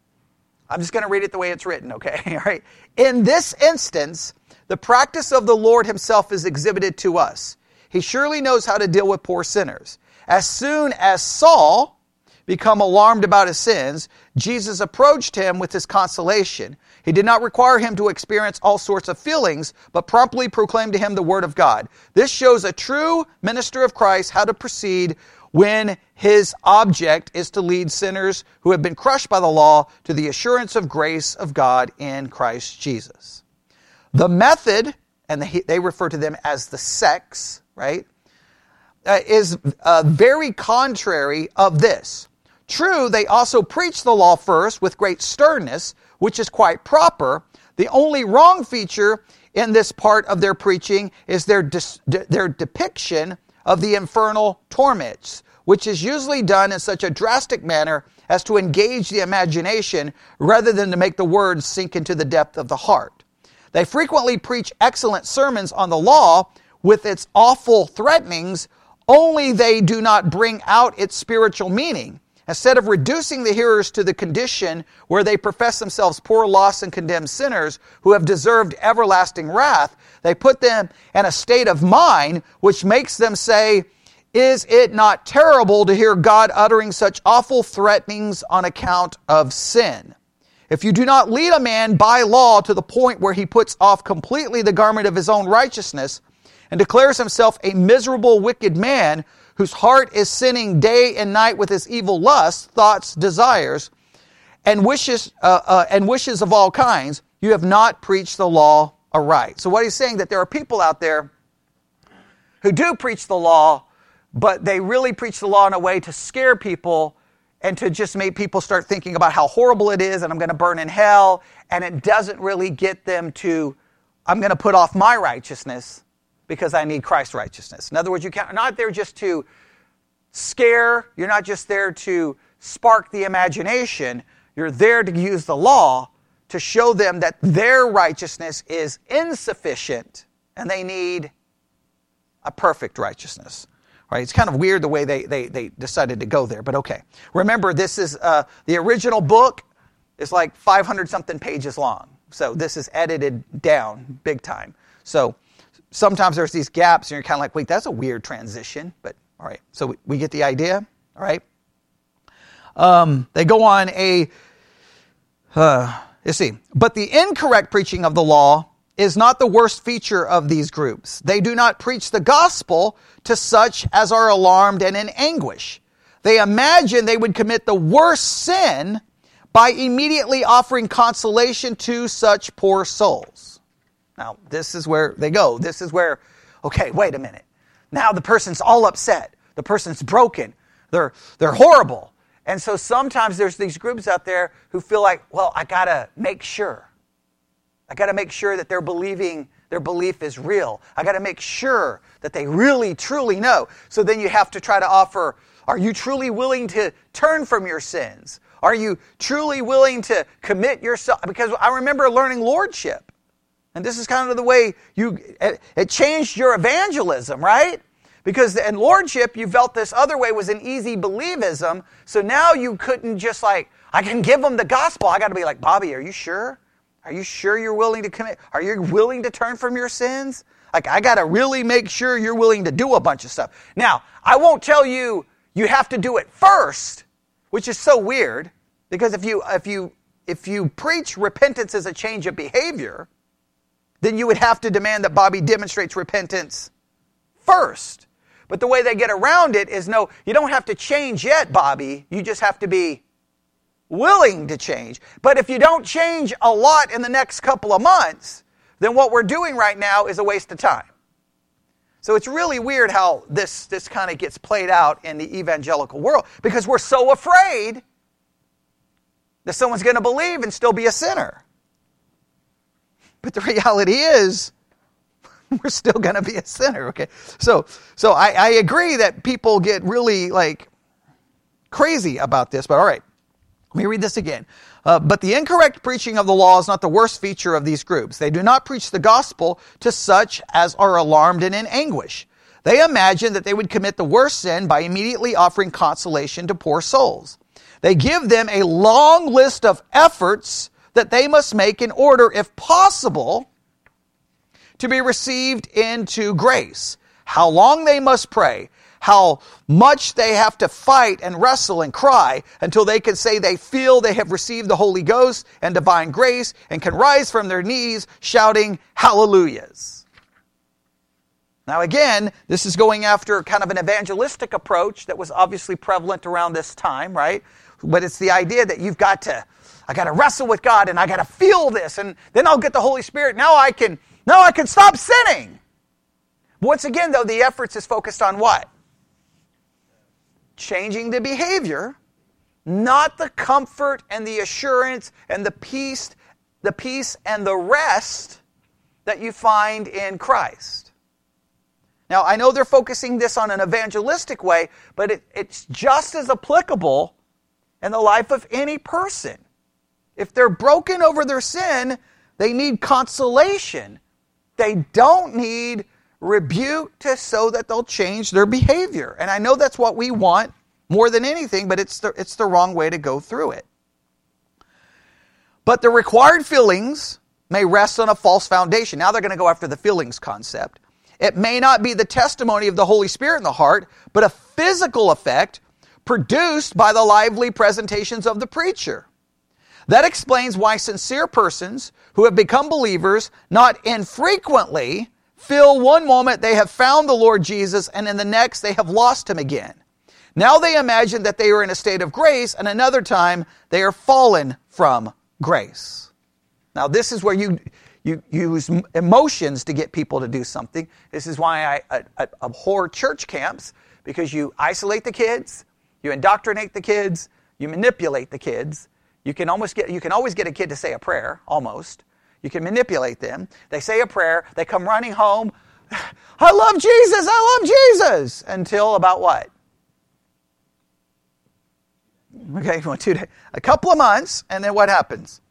I'm just going to read it the way it's written, okay? All right. In this instance, the practice of the Lord himself is exhibited to us. He surely knows how to deal with poor sinners. As soon as Saul become alarmed about his sins, Jesus approached him with his consolation. He did not require him to experience all sorts of feelings, but promptly proclaimed to him the word of God. This shows a true minister of Christ how to proceed when his object is to lead sinners who have been crushed by the law to the assurance of grace of God in Christ Jesus. The method, and they refer to them as the sects, right, uh, is uh, very contrary of this. True, they also preach the law first with great sternness, which is quite proper. The only wrong feature in this part of their preaching is their, dis- their depiction of the infernal torments, which is usually done in such a drastic manner as to engage the imagination rather than to make the words sink into the depth of the heart. They frequently preach excellent sermons on the law with its awful threatenings, only they do not bring out its spiritual meaning. Instead of reducing the hearers to the condition where they profess themselves poor, lost, and condemned sinners who have deserved everlasting wrath, they put them in a state of mind which makes them say, Is it not terrible to hear God uttering such awful threatenings on account of sin? If you do not lead a man by law to the point where he puts off completely the garment of his own righteousness and declares himself a miserable, wicked man whose heart is sinning day and night with his evil lusts, thoughts, desires, and wishes, uh, uh, and wishes of all kinds, you have not preached the law aright. So what he's saying that there are people out there who do preach the law, but they really preach the law in a way to scare people and to just make people start thinking about how horrible it is and I'm going to burn in hell. And it doesn't really get them to, I'm going to put off my righteousness because I need Christ's righteousness. In other words, you can't, not there just to scare, you're not just there to spark the imagination, you're there to use the law to show them that their righteousness is insufficient and they need a perfect righteousness. Right? It's kind of weird the way they, they, they decided to go there, but okay. Remember, this is uh, the original book is like 500 something pages long. So this is edited down big time. So sometimes there's these gaps and you're kind of like, wait, that's a weird transition. But all right, so we, we get the idea. All right. Um, they go on a, uh, you see, but the incorrect preaching of the law is not the worst feature of these groups. They do not preach the gospel to such as are alarmed and in anguish. They imagine they would commit the worst sin by immediately offering consolation to such poor souls. Now, this is where they go. This is where, okay, wait a minute. Now the person's all upset. The person's broken. They're, they're horrible. And so sometimes there's these groups out there who feel like, well, I got to make sure. I got to make sure that they're believing their belief is real. I got to make sure that they really, truly know. So then you have to try to offer are you truly willing to turn from your sins? Are you truly willing to commit yourself? Because I remember learning lordship. And this is kind of the way you, it changed your evangelism, right? Because in lordship, you felt this other way was an easy believism. So now you couldn't just like, I can give them the gospel. I got to be like, Bobby, are you sure? Are you sure you're willing to commit? Are you willing to turn from your sins? Like, I got to really make sure you're willing to do a bunch of stuff. Now, I won't tell you you have to do it first, which is so weird because if you, if you, if you preach repentance as a change of behavior, then you would have to demand that Bobby demonstrates repentance first. But the way they get around it is no, you don't have to change yet, Bobby. You just have to be willing to change. But if you don't change a lot in the next couple of months, then what we're doing right now is a waste of time. So it's really weird how this, this kind of gets played out in the evangelical world because we're so afraid that someone's going to believe and still be a sinner. But the reality is, we're still going to be a sinner. Okay, so so I, I agree that people get really like crazy about this, but all right. Let me read this again. Uh, but the incorrect preaching of the law is not the worst feature of these groups. They do not preach the gospel to such as are alarmed and in anguish. They imagine that they would commit the worst sin by immediately offering consolation to poor souls. They give them a long list of efforts that they must make in order, if possible, to be received into grace, how long they must pray, how much they have to fight and wrestle and cry until they can say they feel they have received the Holy Ghost and divine grace and can rise from their knees shouting hallelujahs. Now, again, this is going after kind of an evangelistic approach that was obviously prevalent around this time, right? But it's the idea that you've got to, I got to wrestle with God and I got to feel this and then I'll get the Holy Spirit. Now I can, now I can stop sinning. Once again, though, the efforts is focused on what? changing the behavior, not the comfort and the assurance and the peace, the peace and the rest that you find in Christ. Now, I know they're focusing this on an evangelistic way, but it, it's just as applicable in the life of any person. If they're broken over their sin, they need consolation. They don't need rebuke to so that they'll change their behavior. And I know that's what we want more than anything, but it's the, it's the wrong way to go through it. But the required feelings may rest on a false foundation. Now they're going to go after the feelings concept. It may not be the testimony of the Holy Spirit in the heart, but a physical effect produced by the lively presentations of the preacher. That explains why sincere persons who have become believers not infrequently feel one moment they have found the Lord Jesus and in the next they have lost him again. Now they imagine that they are in a state of grace and another time they are fallen from grace. Now this is where you, you use emotions to get people to do something. This is why I, I, I abhor church camps because you isolate the kids, you indoctrinate the kids, you manipulate the kids. You can almost get, you can always get a kid to say a prayer, almost. You can manipulate them. They say a prayer. They come running home. I love Jesus. I love Jesus. Until about what? Okay, well, two days, a couple of months, and then what happens?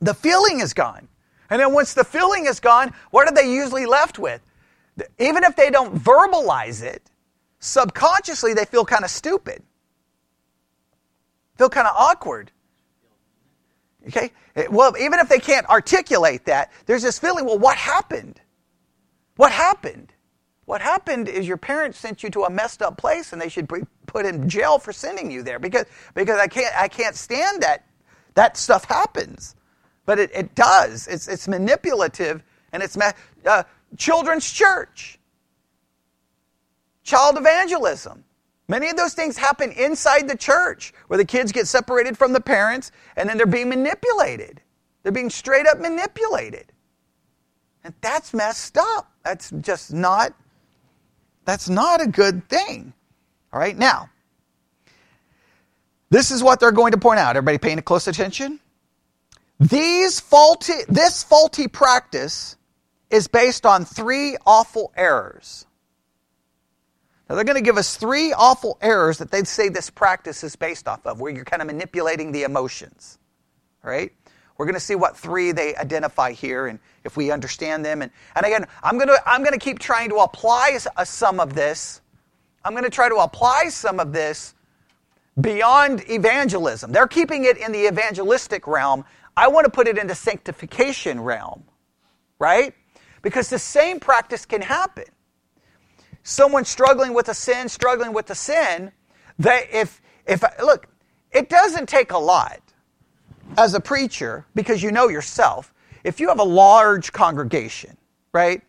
The feeling is gone. And then once the feeling is gone, what are they usually left with? Even if they don't verbalize it, subconsciously they feel kind of stupid. Feel kind of awkward. Okay? Well, even if they can't articulate that, there's this feeling, well, what happened? What happened? What happened is your parents sent you to a messed up place and they should be put in jail for sending you there because, because I, can't, I can't stand that that stuff happens. But it, it does. It's, it's manipulative and it's uh, children's church, child evangelism. Many of those things happen inside the church where the kids get separated from the parents and then they're being manipulated. They're being straight up manipulated. And that's messed up. That's just not that's not a good thing. All right, now, this is what they're going to point out. Everybody paying close attention? These faulty, this faulty practice is based on three awful errors. Now, they're going to give us three awful errors that they'd say this practice is based off of, where you're kind of manipulating the emotions. right? We're going to see what three they identify here and if we understand them. And, and again, I'm going, to, I'm going to keep trying to apply a, uh, some of this. I'm going to try to apply some of this beyond evangelism. They're keeping it in the evangelistic realm. I want to put it in the sanctification realm, right? Because the same practice can happen. Someone struggling with a sin, struggling with a sin, that if, if, look, it doesn't take a lot as a preacher, because you know yourself, if you have a large congregation, right,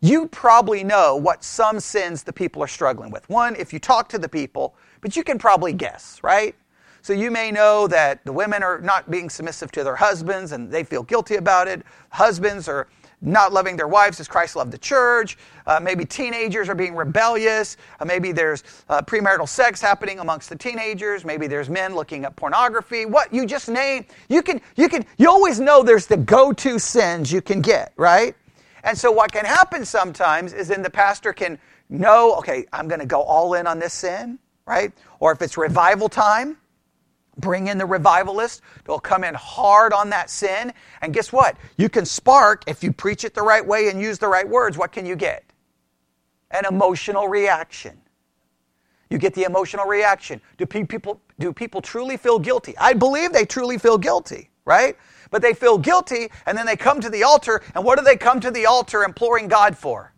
you probably know what some sins the people are struggling with. One, if you talk to the people, but you can probably guess, right? So you may know that the women are not being submissive to their husbands and they feel guilty about it. Husbands are not loving their wives as Christ loved the church. Uh, maybe teenagers are being rebellious. Uh, maybe there's uh, premarital sex happening amongst the teenagers. Maybe there's men looking at pornography. What you just name, you can, you can, you always know there's the go-to sins you can get, right? And so what can happen sometimes is then the pastor can know, okay, I'm going to go all in on this sin, right? Or if it's revival time, Bring in the revivalist. They'll come in hard on that sin. And guess what? You can spark, if you preach it the right way and use the right words, what can you get? An emotional reaction. You get the emotional reaction. Do people, do people truly feel guilty? I believe they truly feel guilty, right? But they feel guilty, and then they come to the altar, and what do they come to the altar imploring God for?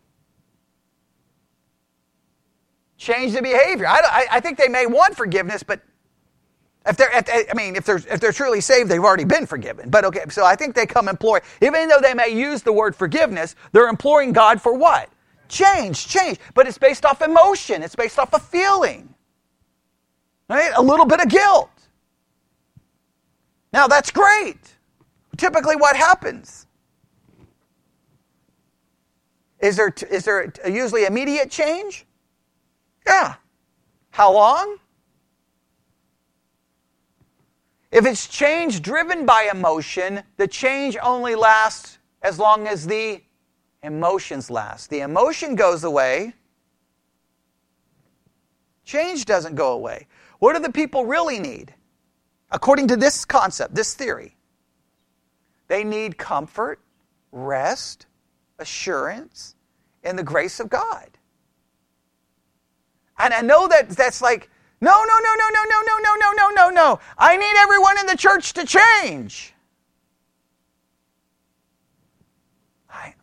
Change the behavior. I, I, I think they may want forgiveness, but if they're, if they, I mean, if they're if they're truly saved, they've already been forgiven. But okay, so I think they come implore, even though they may use the word forgiveness, they're imploring God for what? Change, change. But it's based off emotion. It's based off a feeling, right? A little bit of guilt. Now that's great. Typically, what happens? Is there is there usually immediate change? Yeah. How long? If it's change driven by emotion, the change only lasts as long as the emotions last. The emotion goes away, change doesn't go away. What do the people really need? According to this concept, this theory, they need comfort, rest, assurance and the grace of God. And I know that that's like no, no, no, no, no, no, no, no, no, no, no, no. I need everyone in the church to change. I,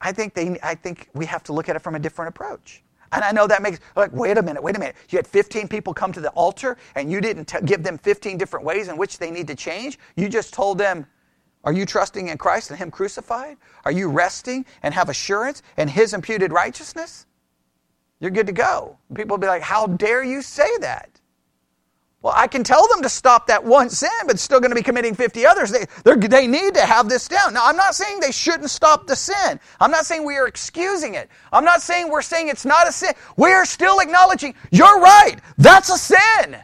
I think they I think we have to look at it from a different approach. And I know that makes like wait a minute, wait a minute. You had 15 people come to the altar and you didn't t- give them 15 different ways in which they need to change. You just told them are you trusting in Christ and him crucified? Are you resting and have assurance in his imputed righteousness? You're good to go. People will be like, How dare you say that? Well, I can tell them to stop that one sin, but still going to be committing 50 others. They, they need to have this down. Now, I'm not saying they shouldn't stop the sin. I'm not saying we are excusing it. I'm not saying we're saying it's not a sin. We are still acknowledging, you're right, that's a sin.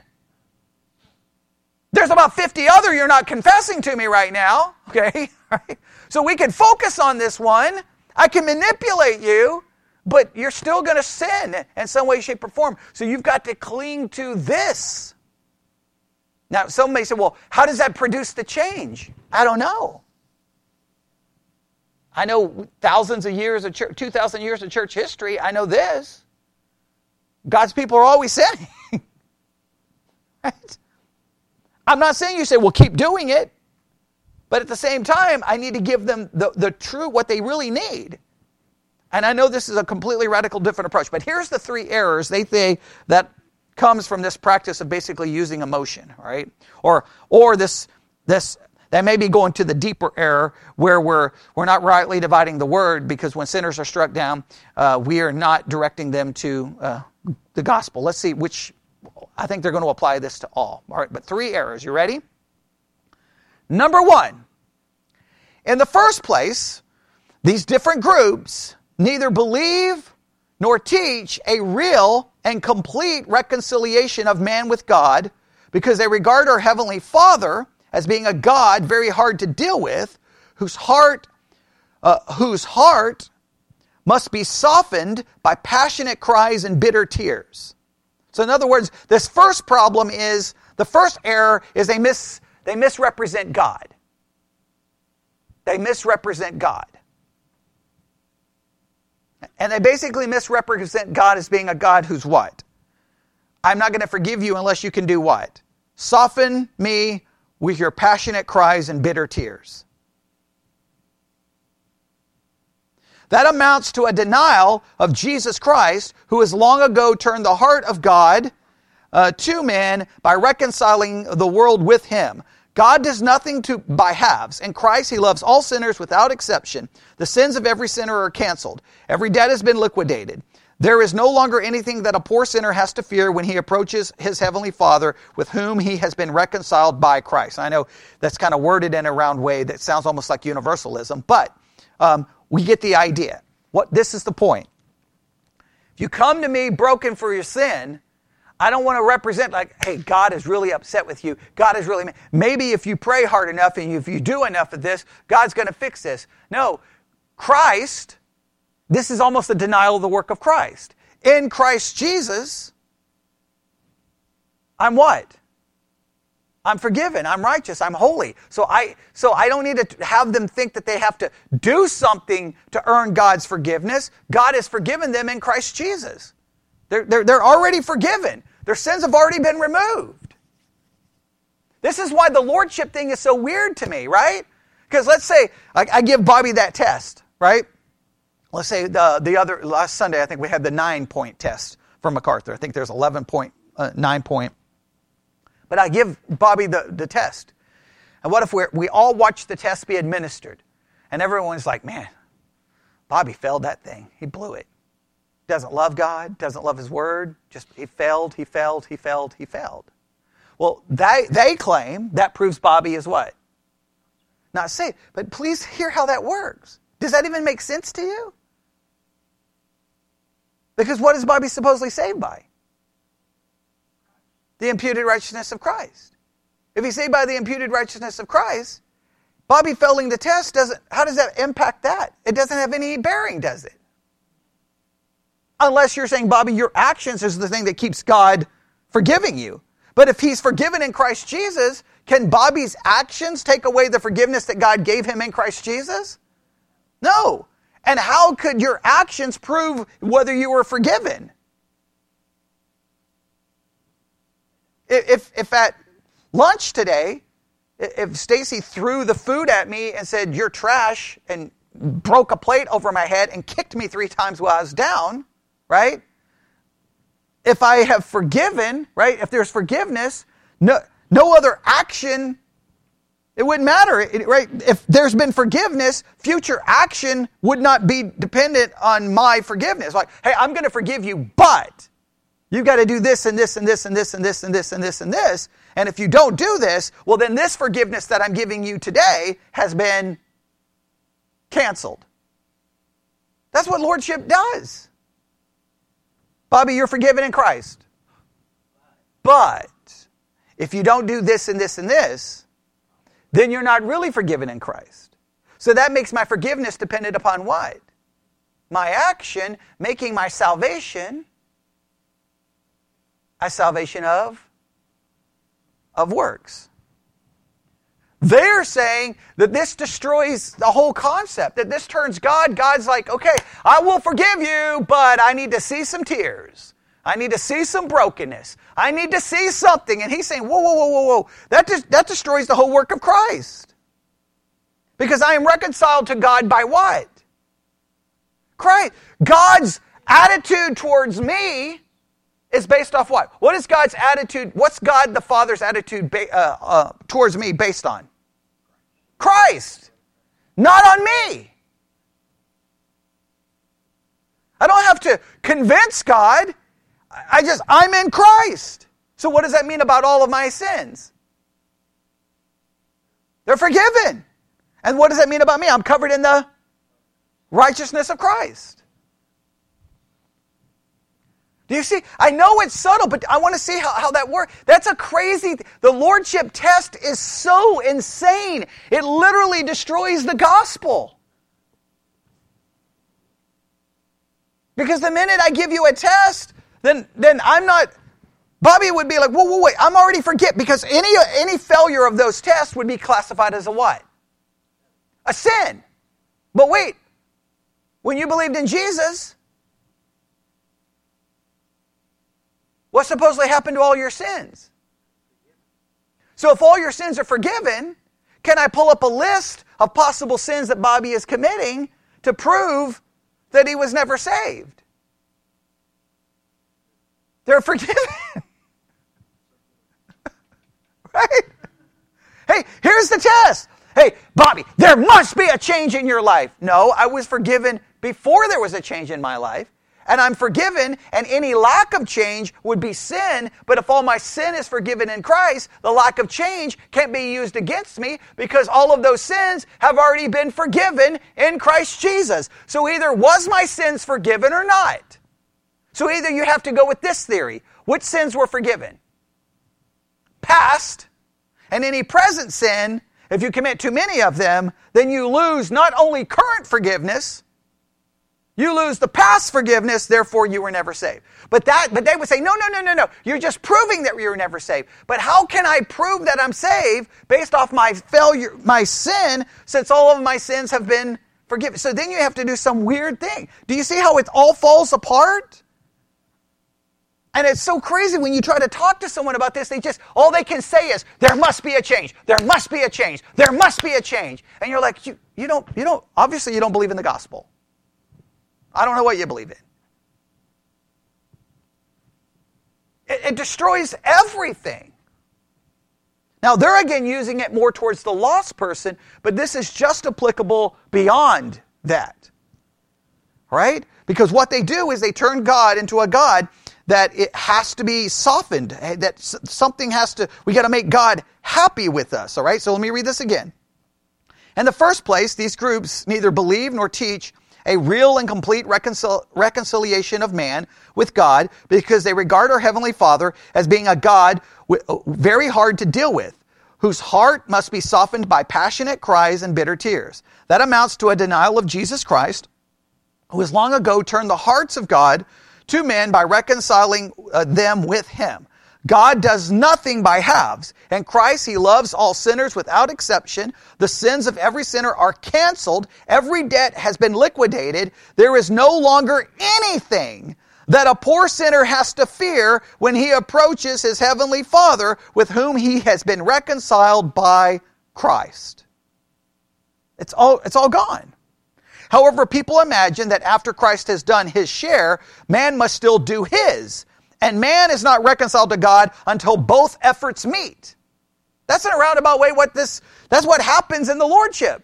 There's about 50 other you're not confessing to me right now, okay? So we can focus on this one. I can manipulate you, but you're still going to sin in some way, shape, or form. So you've got to cling to this. Now, some may say, well, how does that produce the change? I don't know. I know thousands of years of church, 2,000 years of church history. I know this. God's people are always sinning. right? I'm not saying you say, well, keep doing it. But at the same time, I need to give them the, the true, what they really need. And I know this is a completely radical different approach, but here's the three errors they say that comes from this practice of basically using emotion, right? Or or this this that may be going to the deeper error where we're we're not rightly dividing the word because when sinners are struck down, uh, we are not directing them to uh, the gospel. Let's see which. I think they're going to apply this to all. All right, but three errors. You ready? Number one. In the first place, these different groups neither believe nor teach a real and complete reconciliation of man with God because they regard our Heavenly Father as being a God very hard to deal with, whose heart, uh, whose heart must be softened by passionate cries and bitter tears. So, in other words, this first problem is the first error is they, mis, they misrepresent God. They misrepresent God. And they basically misrepresent God as being a God who's what? I'm not going to forgive you unless you can do what? Soften me with your passionate cries and bitter tears. That amounts to a denial of Jesus Christ, who has long ago turned the heart of God uh, to man by reconciling the world with him. God does nothing to by halves. In Christ, He loves all sinners without exception. The sins of every sinner are canceled. Every debt has been liquidated. There is no longer anything that a poor sinner has to fear when he approaches his heavenly Father with whom he has been reconciled by Christ. I know that's kind of worded in a round way that sounds almost like universalism, but um, we get the idea. What this is the point. If you come to me broken for your sin, I don't want to represent like, hey, God is really upset with you. God is really, maybe if you pray hard enough and if you do enough of this, God's going to fix this. No, Christ, this is almost a denial of the work of Christ. In Christ Jesus, I'm what? I'm forgiven. I'm righteous. I'm holy. So I, so I don't need to have them think that they have to do something to earn God's forgiveness. God has forgiven them in Christ Jesus. They're, they're, they're already forgiven. Their sins have already been removed. This is why the lordship thing is so weird to me, right? Because let's say I, I, give Bobby that test, right? Let's say the, the other, last Sunday, I think we had the nine point test from MacArthur. I think there's 11 point, uh, nine point. But I give Bobby the, the test. And what if we we all watch the test be administered? And everyone's like, man, Bobby failed that thing. He blew it. Doesn't love God, doesn't love His Word. Just he failed, he failed, he failed, he failed. Well, they, they claim that proves Bobby is what? Not saved. But please hear how that works. Does that even make sense to you? Because what is Bobby supposedly saved by? The imputed righteousness of Christ. If he's saved by the imputed righteousness of Christ, Bobby failing the test doesn't, how does that impact that? It doesn't have any bearing, does it? Unless you're saying, Bobby, your actions is the thing that keeps God forgiving you. But if he's forgiven in Christ Jesus, can Bobby's actions take away the forgiveness that God gave him in Christ Jesus? No. And how could your actions prove whether you were forgiven? If, if at lunch today, if Stacy threw the food at me and said, You're trash, and broke a plate over my head and kicked me three times while I was down, right? If I have forgiven, right? If there's forgiveness, no, no other action, it wouldn't matter, right? If there's been forgiveness, future action would not be dependent on my forgiveness. Like, hey, I'm going to forgive you, but you've got to do this and this and this and this and this and this and this and this. And if you don't do this, well, then this forgiveness that I'm giving you today has been canceled. That's what lordship does. Bobby, you're forgiven in Christ. But if you don't do this and this and this, then you're not really forgiven in Christ. So that makes my forgiveness dependent upon what? My action, making my salvation a salvation of of works. They're saying that this destroys the whole concept, that this turns God. God's like, okay, I will forgive you, but I need to see some tears. I need to see some brokenness. I need to see something. And he's saying, whoa, whoa, whoa, whoa, whoa. That, that destroys the whole work of Christ. Because I am reconciled to God by what? Christ. God's attitude towards me is based off what? What is God's attitude? What's God the Father's attitude ba- uh, uh, towards me based on? Christ, not on me. I don't have to convince God. I just, I'm in Christ. So, what does that mean about all of my sins? They're forgiven. And what does that mean about me? I'm covered in the righteousness of Christ. Do you see? I know it's subtle, but I want to see how, how that works. That's a crazy, the Lordship test is so insane. It literally destroys the gospel. Because the minute I give you a test, then, then I'm not, Bobby would be like, whoa, whoa, wait, I'm already forget because any, any failure of those tests would be classified as a what? A sin. But wait, when you believed in Jesus, what supposedly happened to all your sins? So if all your sins are forgiven, can I pull up a list of possible sins that Bobby is committing to prove that he was never saved? They're forgiven. right? Hey, here's the test. Hey, Bobby, there must be a change in your life. No, I was forgiven before there was a change in my life and I'm forgiven, and any lack of change would be sin. But if all my sin is forgiven in Christ, the lack of change can't be used against me because all of those sins have already been forgiven in Christ Jesus. So either was my sins forgiven or not. So either you have to go with this theory which sins were forgiven? Past, and any present sin, if you commit too many of them, then you lose not only current forgiveness, you lose the past forgiveness, therefore you were never saved. But that, but they would say, no, no, no, no, no. You're just proving that you were never saved. But how can I prove that I'm saved based off my failure, my sin, since all of my sins have been forgiven? So then you have to do some weird thing. Do you see how it all falls apart? And it's so crazy when you try to talk to someone about this, they just, all they can say is, there must be a change. There must be a change. There must be a change. And you're like, you, you don't, you don't, obviously you don't believe in the gospel. I don't know what you believe in. It, it destroys everything. Now, they're again using it more towards the lost person, but this is just applicable beyond that. Right? Because what they do is they turn God into a God that it has to be softened, eh, that something has to, we got to make God happy with us. All right? So let me read this again. In the first place, these groups neither believe nor teach a real and complete reconcil- reconciliation of man with God because they regard our Heavenly Father as being a God w- very hard to deal with, whose heart must be softened by passionate cries and bitter tears. That amounts to a denial of Jesus Christ, who has long ago turned the hearts of God to men by reconciling uh, them with Him. God does nothing by halves. In Christ, He loves all sinners without exception. The sins of every sinner are canceled. Every debt has been liquidated. There is no longer anything that a poor sinner has to fear when he approaches his heavenly Father with whom he has been reconciled by Christ. It's all, it's all gone. However, people imagine that after Christ has done his share, man must still do his. And man is not reconciled to God until both efforts meet. That's in a roundabout way what this, that's what happens in the Lordship.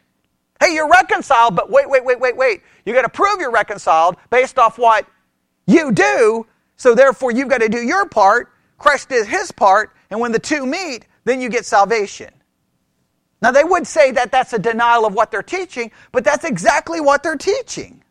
Hey, you're reconciled, but wait, wait, wait, wait, wait. You got to prove you're reconciled based off what you do. So therefore, you've got to do your part. Christ did his part. And when the two meet, then you get salvation. Now, they would say that that's a denial of what they're teaching, but that's exactly what they're teaching.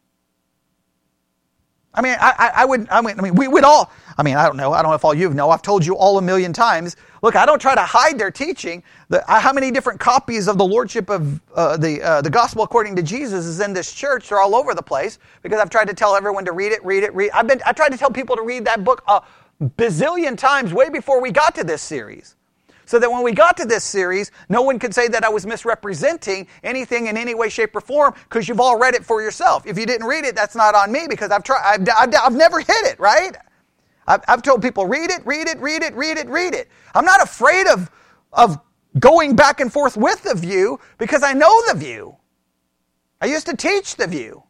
I mean, I, I, would, I mean, I mean, we would all, I mean, I don't know, I don't know if all you know, I've told you all a million times. Look, I don't try to hide their teaching. The, how many different copies of the Lordship of uh, the, uh, the Gospel according to Jesus is in this church? They're all over the place because I've tried to tell everyone to read it, read it, read I've been, I tried to tell people to read that book a bazillion times way before we got to this series so that when we got to this series, no one could say that I was misrepresenting anything in any way, shape, or form because you've all read it for yourself. If you didn't read it, that's not on me because I've tried, I've, I've, I've never hit it, right? I've, I've told people, read it, read it, read it, read it, read it. I'm not afraid of, of going back and forth with the view because I know the view. I used to teach the view.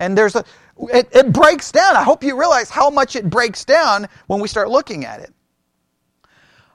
And there's a, it, it breaks down. I hope you realize how much it breaks down when we start looking at it.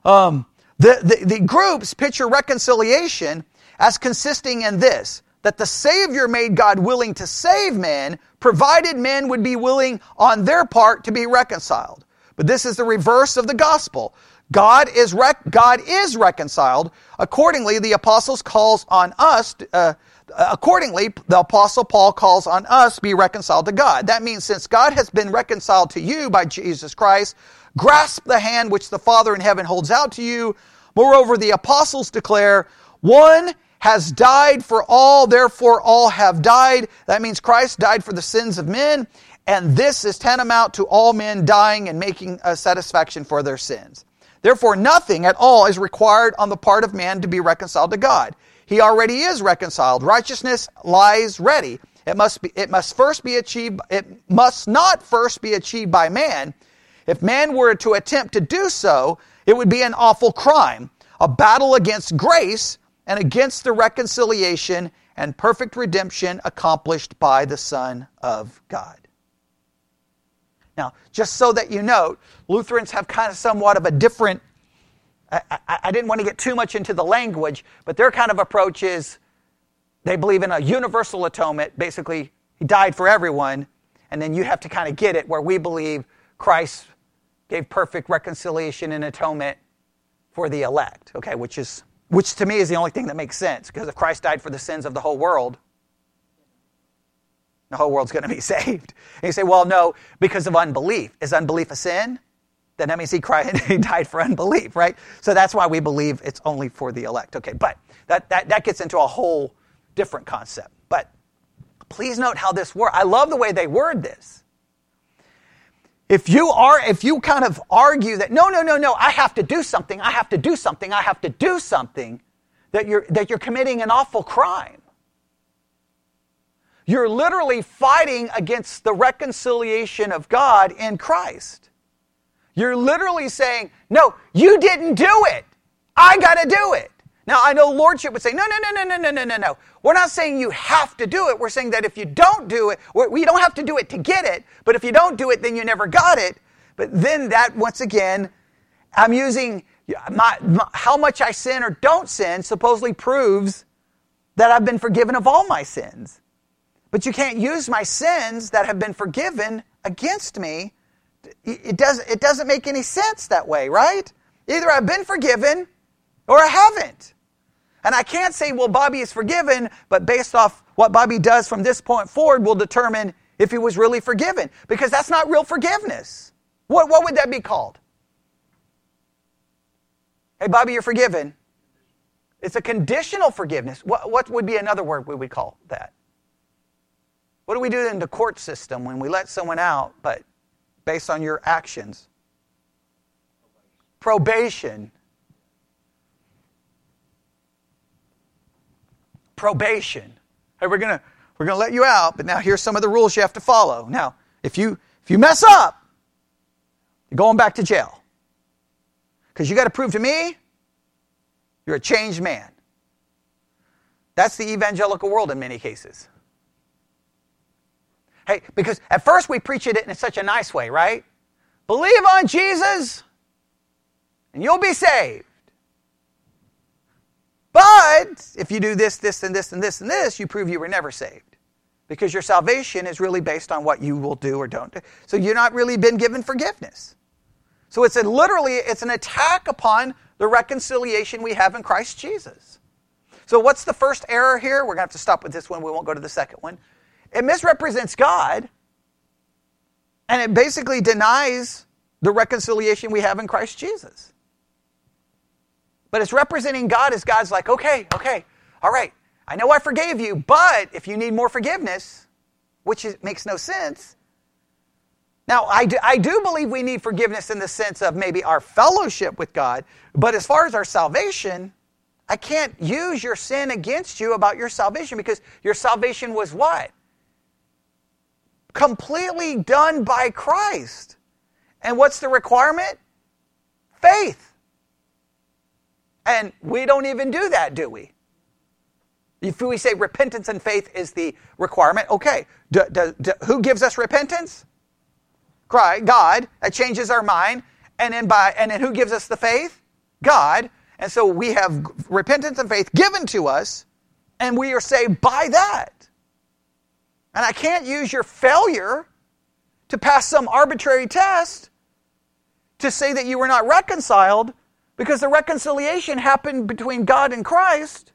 Um, the, the, the groups picture reconciliation as consisting in this that the Savior made God willing to save men, provided men would be willing on their part to be reconciled. But this is the reverse of the gospel. God is, rec- God is reconciled. Accordingly, the apostles calls on us, uh, accordingly, the apostle Paul calls on us be reconciled to God. That means since God has been reconciled to you by Jesus Christ, Grasp the hand which the Father in heaven holds out to you. Moreover, the apostles declare, one has died for all, therefore all have died. That means Christ died for the sins of men, and this is tantamount to all men dying and making a satisfaction for their sins. Therefore, nothing at all is required on the part of man to be reconciled to God. He already is reconciled. Righteousness lies ready. It must be, it must first be achieved, it must not first be achieved by man, if man were to attempt to do so, it would be an awful crime, a battle against grace and against the reconciliation and perfect redemption accomplished by the Son of God. Now, just so that you note, Lutherans have kind of somewhat of a different. I, I, I, didn't want to get too much into the language, but their kind of approach is they believe in a universal atonement. Basically, he died for everyone, and then you have to kind of get it where we believe Christ gave perfect reconciliation and atonement for the elect, okay, which is which to me is the only thing that makes sense because if Christ died for the sins of the whole world, the whole world's going to be saved. And you say, well, no, because of unbelief. Is unbelief a sin? Then that means he, cried, he died for unbelief, right? So that's why we believe it's only for the elect. Okay, but that, that, that gets into a whole different concept. But please note how this works. I love the way they word this. If you are, if you kind of argue that, no, no, no, no, I have to do something, I have to do something, I have to do something, that you're, that you're committing an awful crime. You're literally fighting against the reconciliation of God in Christ. You're literally saying, no, you didn't do it. I got to do it. Now, I know Lordship would say, no, no, no, no, no, no, no, no, no. We're not saying you have to do it. We're saying that if you don't do it, we don't have to do it to get it, but if you don't do it, then you never got it. But then that, once again, I'm using my, my, how much I sin or don't sin supposedly proves that I've been forgiven of all my sins. But you can't use my sins that have been forgiven against me. It, does, it doesn't make any sense that way, right? Either I've been forgiven or I haven't. And I can't say, well, Bobby is forgiven, but based off what Bobby does from this point forward will determine if he was really forgiven. Because that's not real forgiveness. What, what would that be called? Hey, Bobby, you're forgiven. It's a conditional forgiveness. What, what would be another word we would call that? What do we do in the court system when we let someone out, but based on your actions? Probation. Probation. Hey, we're gonna we're gonna let you out, but now here's some of the rules you have to follow. Now, if you if you mess up, you're going back to jail. Because you got to prove to me you're a changed man. That's the evangelical world in many cases. Hey, because at first we preach it in such a nice way, right? Believe on Jesus and you'll be saved. But if you do this, this, and this, and this, and this, you prove you were never saved. Because your salvation is really based on what you will do or don't do. So you're not really been given forgiveness. So it's a, literally it's an attack upon the reconciliation we have in Christ Jesus. So what's the first error here? We're going to have to stop with this one. We won't go to the second one. It misrepresents God and it basically denies the reconciliation we have in Christ Jesus. But it's representing God as God's like, okay, okay, all right, I know I forgave you, but if you need more forgiveness, which is, makes no sense, now, I do, I do believe we need forgiveness in the sense of maybe our fellowship with God, but as far as our salvation, I can't use your sin against you about your salvation because your salvation was what? Completely done by Christ. And what's the requirement? Faith. And we don't even do that, do we? If we say repentance and faith is the requirement, okay. Do, do, do, who gives us repentance? Christ, God, that changes our mind. And then by and then who gives us the faith? God. And so we have repentance and faith given to us, and we are saved by that. And I can't use your failure to pass some arbitrary test to say that you were not reconciled because the reconciliation happened between God and Christ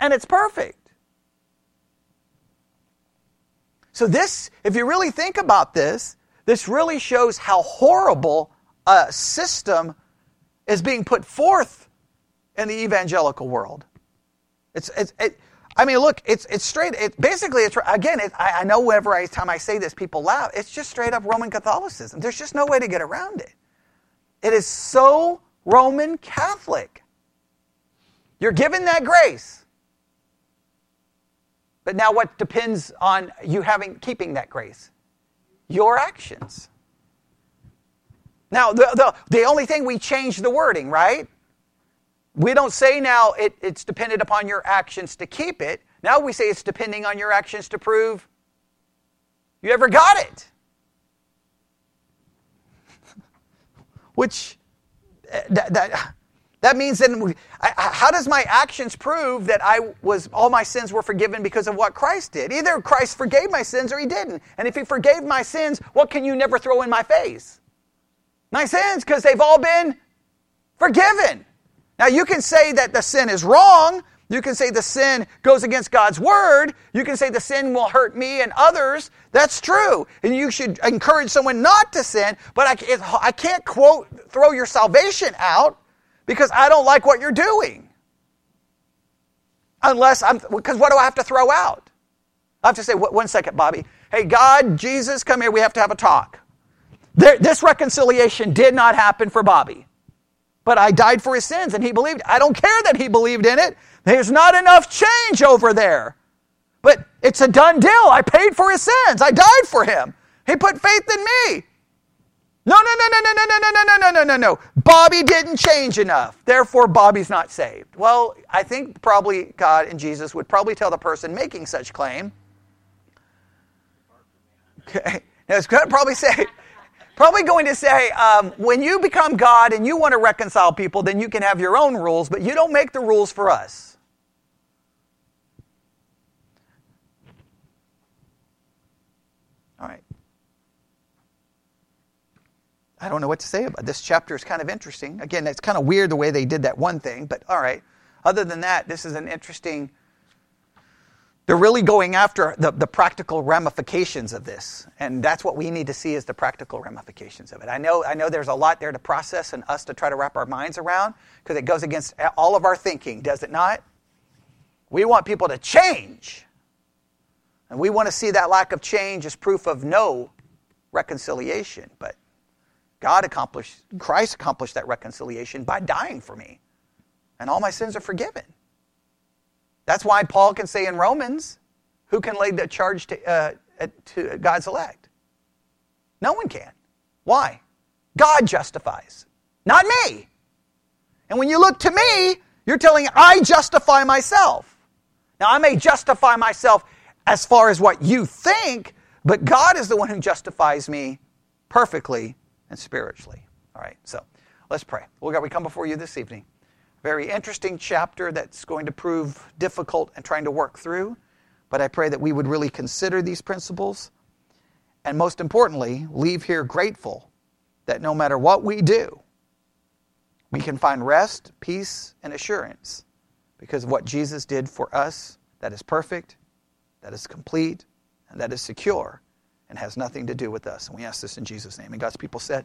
and it's perfect. So, this, if you really think about this, this really shows how horrible a system is being put forth in the evangelical world. It's, it's, it, I mean, look, it's, it's straight, it, basically, it's, again, it, I, I know whenever I, time I say this, people laugh. It's just straight up Roman Catholicism. There's just no way to get around it. It is so Roman Catholic. You're given that grace. But now what depends on you having keeping that grace? your actions. Now, the, the, the only thing we change the wording, right? We don't say now it, it's dependent upon your actions to keep it. Now we say it's depending on your actions to prove you ever got it. Which, that, that that means then, how does my actions prove that I was all my sins were forgiven because of what Christ did? Either Christ forgave my sins or he didn't. And if he forgave my sins, what can you never throw in my face? My sins, because they've all been forgiven. Now you can say that the sin is wrong. You can say the sin goes against God's word. You can say the sin will hurt me and others. That's true. And you should encourage someone not to sin, but I, I can't quote, throw your salvation out because I don't like what you're doing. Unless I'm, because what do I have to throw out? I have to say, one second, Bobby. Hey, God, Jesus, come here. We have to have a talk. There, this reconciliation did not happen for Bobby. But I died for his sins and he believed. I don't care that he believed in it. There's not enough change over there. But it's a done deal. I paid for his sins. I died for him. He put faith in me. No, no, no, no, no, no, no, no, no, no, no, no, no. Bobby didn't change enough. Therefore, Bobby's not saved. Well, I think probably God and Jesus would probably tell the person making such claim. Okay. It's probably say, probably going to say, um, when you become God and you want to reconcile people, then you can have your own rules, but you don't make the rules for us. All right. I don't know what to say about this chapter. is kind of interesting. Again, it's kind of weird the way they did that one thing, but all right. Other than that, this is an interesting. They're really going after the, the practical ramifications of this, and that's what we need to see is the practical ramifications of it. I know, I know there's a lot there to process and us to try to wrap our minds around because it goes against all of our thinking, does it not? We want people to change. And we want to see that lack of change as proof of no reconciliation. But God accomplished, Christ accomplished that reconciliation by dying for me. And all my sins are forgiven. That's why Paul can say in Romans, who can lay the charge to, uh, to God's elect? No one can. Why? God justifies, not me. And when you look to me, you're telling I justify myself. Now, I may justify myself as far as what you think, but God is the one who justifies me perfectly and spiritually. All right, so let's pray. Well, God, we come before you this evening. Very interesting chapter that's going to prove difficult and trying to work through, but I pray that we would really consider these principles and most importantly, leave here grateful that no matter what we do, we can find rest, peace, and assurance because of what Jesus did for us that is perfect that is complete, and that is secure, and has nothing to do with us. And we ask this in Jesus' name. And God's people said,